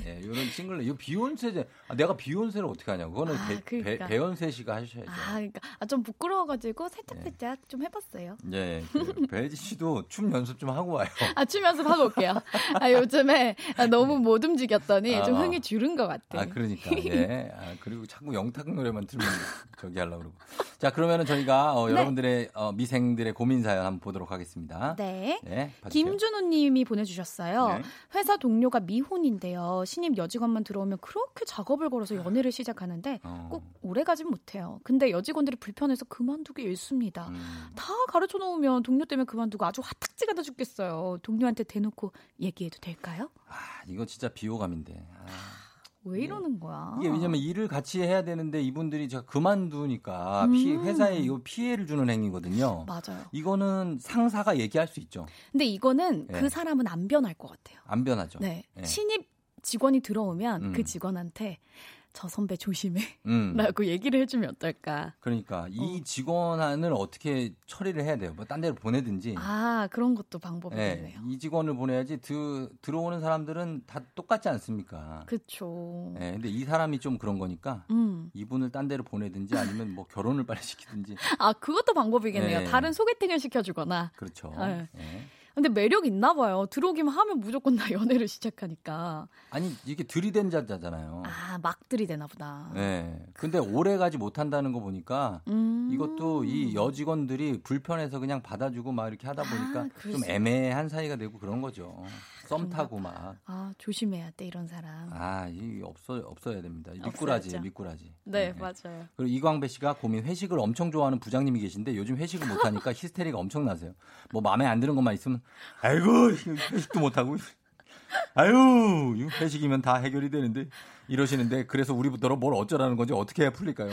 예, 이런 싱글 이 비욘세 아, 내가 비욘세를 어떻게 하냐고. 그거는 아, 배, 그러니까. 배, 배연세 씨가 하셔야죠. 아, 그러니까 아, 좀 부끄러워가지고 살짝살짝 좀 해봤어요. 예, 그 배지 씨도 춤 연습 좀 하고 와요. [laughs] 아, 춤 연습하고 올게요. 아, 요즘에 아, 너무 못 움직였더니 좀 아. 흥이 줄은 것 같아. 아, 그러니까. 예. 아, 그리고 자꾸 영탁 노래만 틀면 저기 하려고 그러고. 자, 그러면은 저희가 어, 네. 여러분들의 어, 미생들의 고민 사연 한번 보도록 하겠습니다. 네. 네. 김준호 님이 보내주셨어요. 네. 회사 동료가 미혼인데요. 신입 여직원만 들어오면 그렇게 작업을 걸어서 연애를 시작하는데 어. 꼭 오래 가진 못해요. 근데 여직원들이 불편해서 그만두기 일쑤입니다. 음. 다 가르쳐 놓으면 동료 때문에 그만두고 아주 화딱지 가 다 죽겠어요. 동료한테 대놓고 얘기해도 될까요? 아, 이거 진짜 비호감인데. 아, 왜 이러는 거야? 이게 왜냐면 일을 같이 해야 되는데 이분들이 제가 그만두니까 피, 음. 회사에 이거 피해를 주는 행위거든요. 맞아요. 이거는 상사가 얘기할 수 있죠. 근데 이거는 네. 그 사람은 안 변할 것 같아요. 안 변하죠. 네. 예. 신입 직원이 들어오면 음. 그 직원한테 저 선배 조심해. 음. 라고 얘기를 해주면 어떨까. 그러니까 이 직원을 어떻게 처리를 해야 돼요? 뭐 딴 데로 보내든지. 아, 그런 것도 예, 방법이겠네요. 이 직원을 보내야지 드, 들어오는 사람들은 다 똑같지 않습니까? 그쵸. 예, 근데 이 사람이 좀 그런 거니까 음. 이분을 딴 데로 보내든지 아니면 뭐 결혼을 빨리 시키든지 아, 그것도 방법이겠네요. 네. 다른 소개팅을 시켜주거나. 그렇죠. 네. 예. 근데 매력 있나 봐요. 들어오기만 하면 무조건 다 연애를 [laughs] 시작하니까. 아니 이게 들이댄 자잖아요. 아, 막 들이대나 보다. 예. 근데 오래 가지 못한다는 거 보니까 음. 이것도 이 여직원들이 불편해서 그냥 받아주고 막 이렇게 하다 보니까 아, 좀수 애매한 사이가 되고 그런 거죠. 썸 타고 막. 아, 조심해야 돼, 이런 사람. 아, 이 없어 없어야 됩니다. 미꾸라지. 미꾸라지. 네, 맞아요. 그리고 이광배 씨가 고민 회식을 엄청 좋아하는 부장님이 계신데 요즘 회식을 못 하니까 [laughs] 히스테리가 엄청 나세요. 뭐 마음에 안 드는 것만 있으면 아이고 회식도 못 하고 아유 회식이면 다 해결이 되는데 이러시는데 그래서 우리부터 뭘 어쩌라는 건지 어떻게 해야 풀릴까요?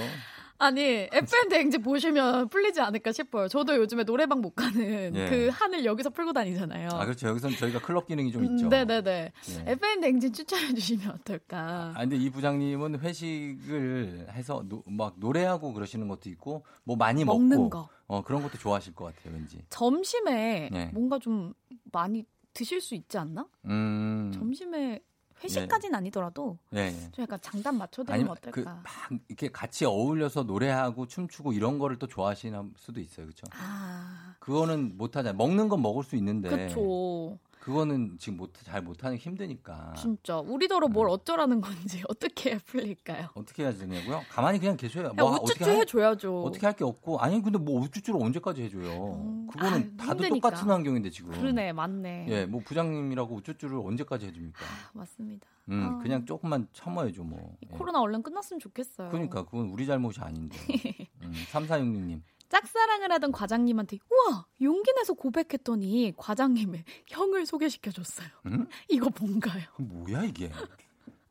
아니, FM 대행지 보시면 풀리지 않을까 싶어요. 저도 요즘에 노래방 못 가는 예. 그 한을 여기서 풀고 다니잖아요. 아 그렇죠. 여기서는 저희가 클럽 기능이 좀 음, 있죠. 네네네. 예. FM 대행진 추천해 주시면 어떨까. 아 근데 이 부장님은 회식을 해서 노- 막 노래하고 그러시는 것도 있고 뭐 많이 먹는 먹고 거. 어 그런 것도 좋아하실 것 같아요, 왠지. 점심에 네. 뭔가 좀 많이 드실 수 있지 않나? 음. 점심에 회식까지는 아니더라도 예. 예. 좀 약간 장단 맞춰드리면 아니면 어떨까? 그 막 이렇게 같이 어울려서 노래하고 춤추고 이런 거를 또 좋아하시는 수도 있어요, 그렇죠? 아, 그거는 못하잖아요. 먹는 건 먹을 수 있는데 그쵸. 그거는 지금 못 잘 못하는 게 힘드니까 진짜 우리더러 음. 뭘 어쩌라는 건지 [laughs] 어떻게 풀릴까요? 어떻게 해야 되냐고요? 가만히 그냥 계셔요. 어떻게 우쭈쭈 할- 해줘야죠. 어떻게 할 게 없고 아니 근데 뭐 우쭈쭈를 언제까지 해줘요? 그거는 아유, 다들 힘드니까. 똑같은 환경인데 지금. 그러네, 맞네. 예, 뭐 부장님이라고 우쭈쭈를 언제까지 해줍니까? 맞습니다. 음, 아. 그냥 조금만 참아야죠 뭐. 예. 코로나 얼른 끝났으면 좋겠어요. 그러니까 그건 우리 잘못이 아닌데. [laughs] 음, 3466님. 짝사랑을 하던 과장님한테 우와 용기 내서 고백했더니 과장님의 형을 소개시켜줬어요. 음? [laughs] 이거 뭔가요? 뭐야 이게?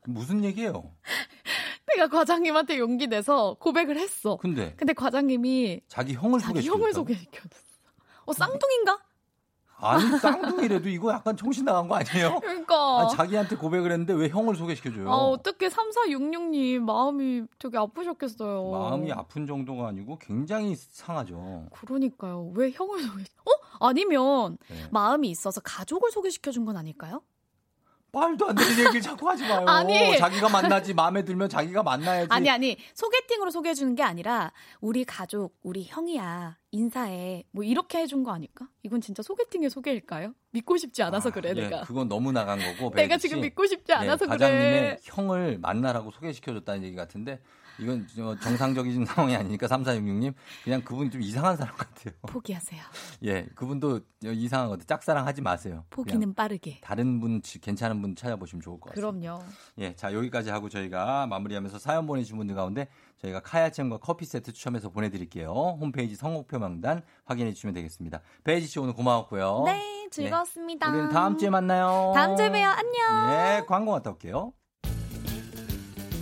무슨 얘기예요? [laughs] 내가 과장님한테 용기 내서 고백을 했어. 근데 근데 과장님이 자기 형을 자기 소개시켰다. 형을 소개시켜줬어. 어 쌍둥이인가? 아니 쌍둥이라도 이거 약간 정신 나간 거 아니에요? 그러니까. 아니, 자기한테 고백을 했는데 왜 형을 소개시켜줘요? 아, 어떻게 3466님 마음이 되게 아프셨겠어요. 마음이 아픈 정도가 아니고 굉장히 상하죠. 그러니까요. 왜 형을 소개? 어? 아니면 네. 마음이 있어서 가족을 소개시켜준 건 아닐까요? 말도 안 되는 얘기를 자꾸 하지 마요. 아니. 자기가 만나지 마음에 들면 자기가 만나야지. 아니 아니 소개팅으로 소개해 주는 게 아니라 우리 가족 우리 형이야 인사해 뭐 이렇게 해준 거 아닐까? 이건 진짜 소개팅의 소개일까요? 믿고 싶지 않아서 그래 예, 내가 그건 너무 나간 거고. 내가. 지금 믿고 싶지 예, 않아서 과장님의 그래. 형을 만나라고 소개시켜줬다는 얘기 같은데 이건 저 정상적인 [laughs] 상황이 아니니까 3466님 그냥 그분 좀 이상한 사람 같아요. 포기하세요. [laughs] 예, 그분도 이상한 것 같아요. 짝사랑 하지 마세요. 포기는 빠르게. 다른 분 지- 괜찮은 분 찾아보시면 좋을 것 같아요. 그럼요. 예, 자 여기까지 하고 저희가 마무리하면서 사연 보내주신 분들 가운데 저희가 카야잼과 커피 세트 추첨해서 보내드릴게요. 홈페이지 선곡표 명단 확인해 주시면 되겠습니다. 베이지 씨 오늘 고마웠고요. 네 즐거웠습니다. 우리는 다음 주에 만나요. 다음 주에 봬요. 안녕. 예, 광고 갔다 올게요.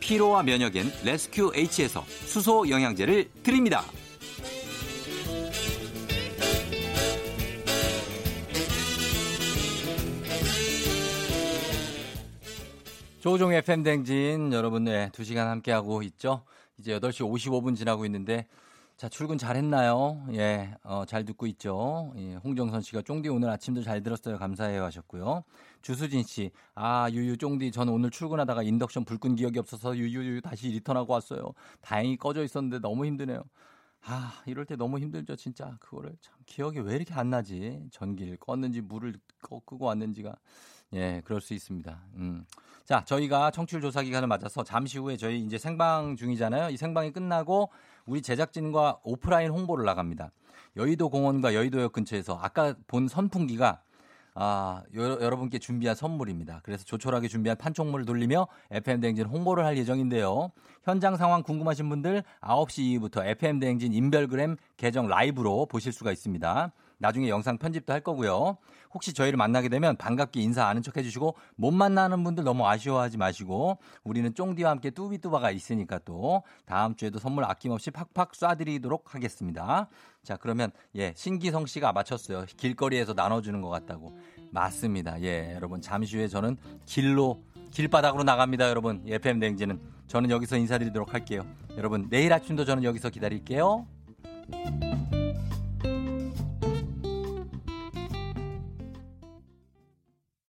피로와 면역엔 레스큐 H에서 수소 영양제를 드립니다. 조종의 FM 댕진 여러분 네, 2시간 함께하고 있죠. 이제 8시 55분 지나고 있는데 자, 출근 잘 했나요? 예, 어, 잘 듣고 있죠. 예, 홍정선 씨가 쫑디 오늘 아침도 잘 들었어요. 감사해요 하셨고요. 주수진 씨, 아, 유유 쫑디 저는 오늘 출근하다가 인덕션 불 끈 기억이 없어서 유유유 다시 리턴하고 왔어요. 다행히 꺼져 있었는데 너무 힘드네요. 아, 이럴 때 너무 힘들죠, 진짜. 그거를 참 기억이 왜 이렇게 안 나지? 전기를 껐는지 물을 꺼 끄고 왔는지가 예, 그럴 수 있습니다. 음. 자, 저희가 청취율 조사 기간을 맞아서 잠시 후에 저희 이제 생방 중이잖아요. 이 생방이 끝나고 우리 제작진과 오프라인 홍보를 나갑니다. 여의도 공원과 여의도역 근처에서 아까 본 선풍기가 아, 여, 여러분께 준비한 선물입니다. 그래서 조촐하게 준비한 판촉물을 돌리며 FM대행진 홍보를 할 예정인데요. 현장 상황 궁금하신 분들 9시 이후부터 FM대행진 인별그램 계정 라이브로 보실 수가 있습니다. 나중에 영상 편집도 할 거고요. 혹시 저희를 만나게 되면 반갑게 인사 아는 척 해주시고 못 만나는 분들 너무 아쉬워하지 마시고 우리는 쫑디와 함께 뚜비뚜바가 있으니까 또 다음 주에도 선물 아낌없이 팍팍 쏴드리도록 하겠습니다. 자 그러면 예 신기성 씨가 맞췄어요. 길거리에서 나눠주는 것 같다고 맞습니다. 예 여러분 잠시 후에 저는 길로 길바닥으로 나갑니다. 여러분 FM 냉지는 저는 여기서 인사드리도록 할게요. 여러분 내일 아침도 저는 여기서 기다릴게요.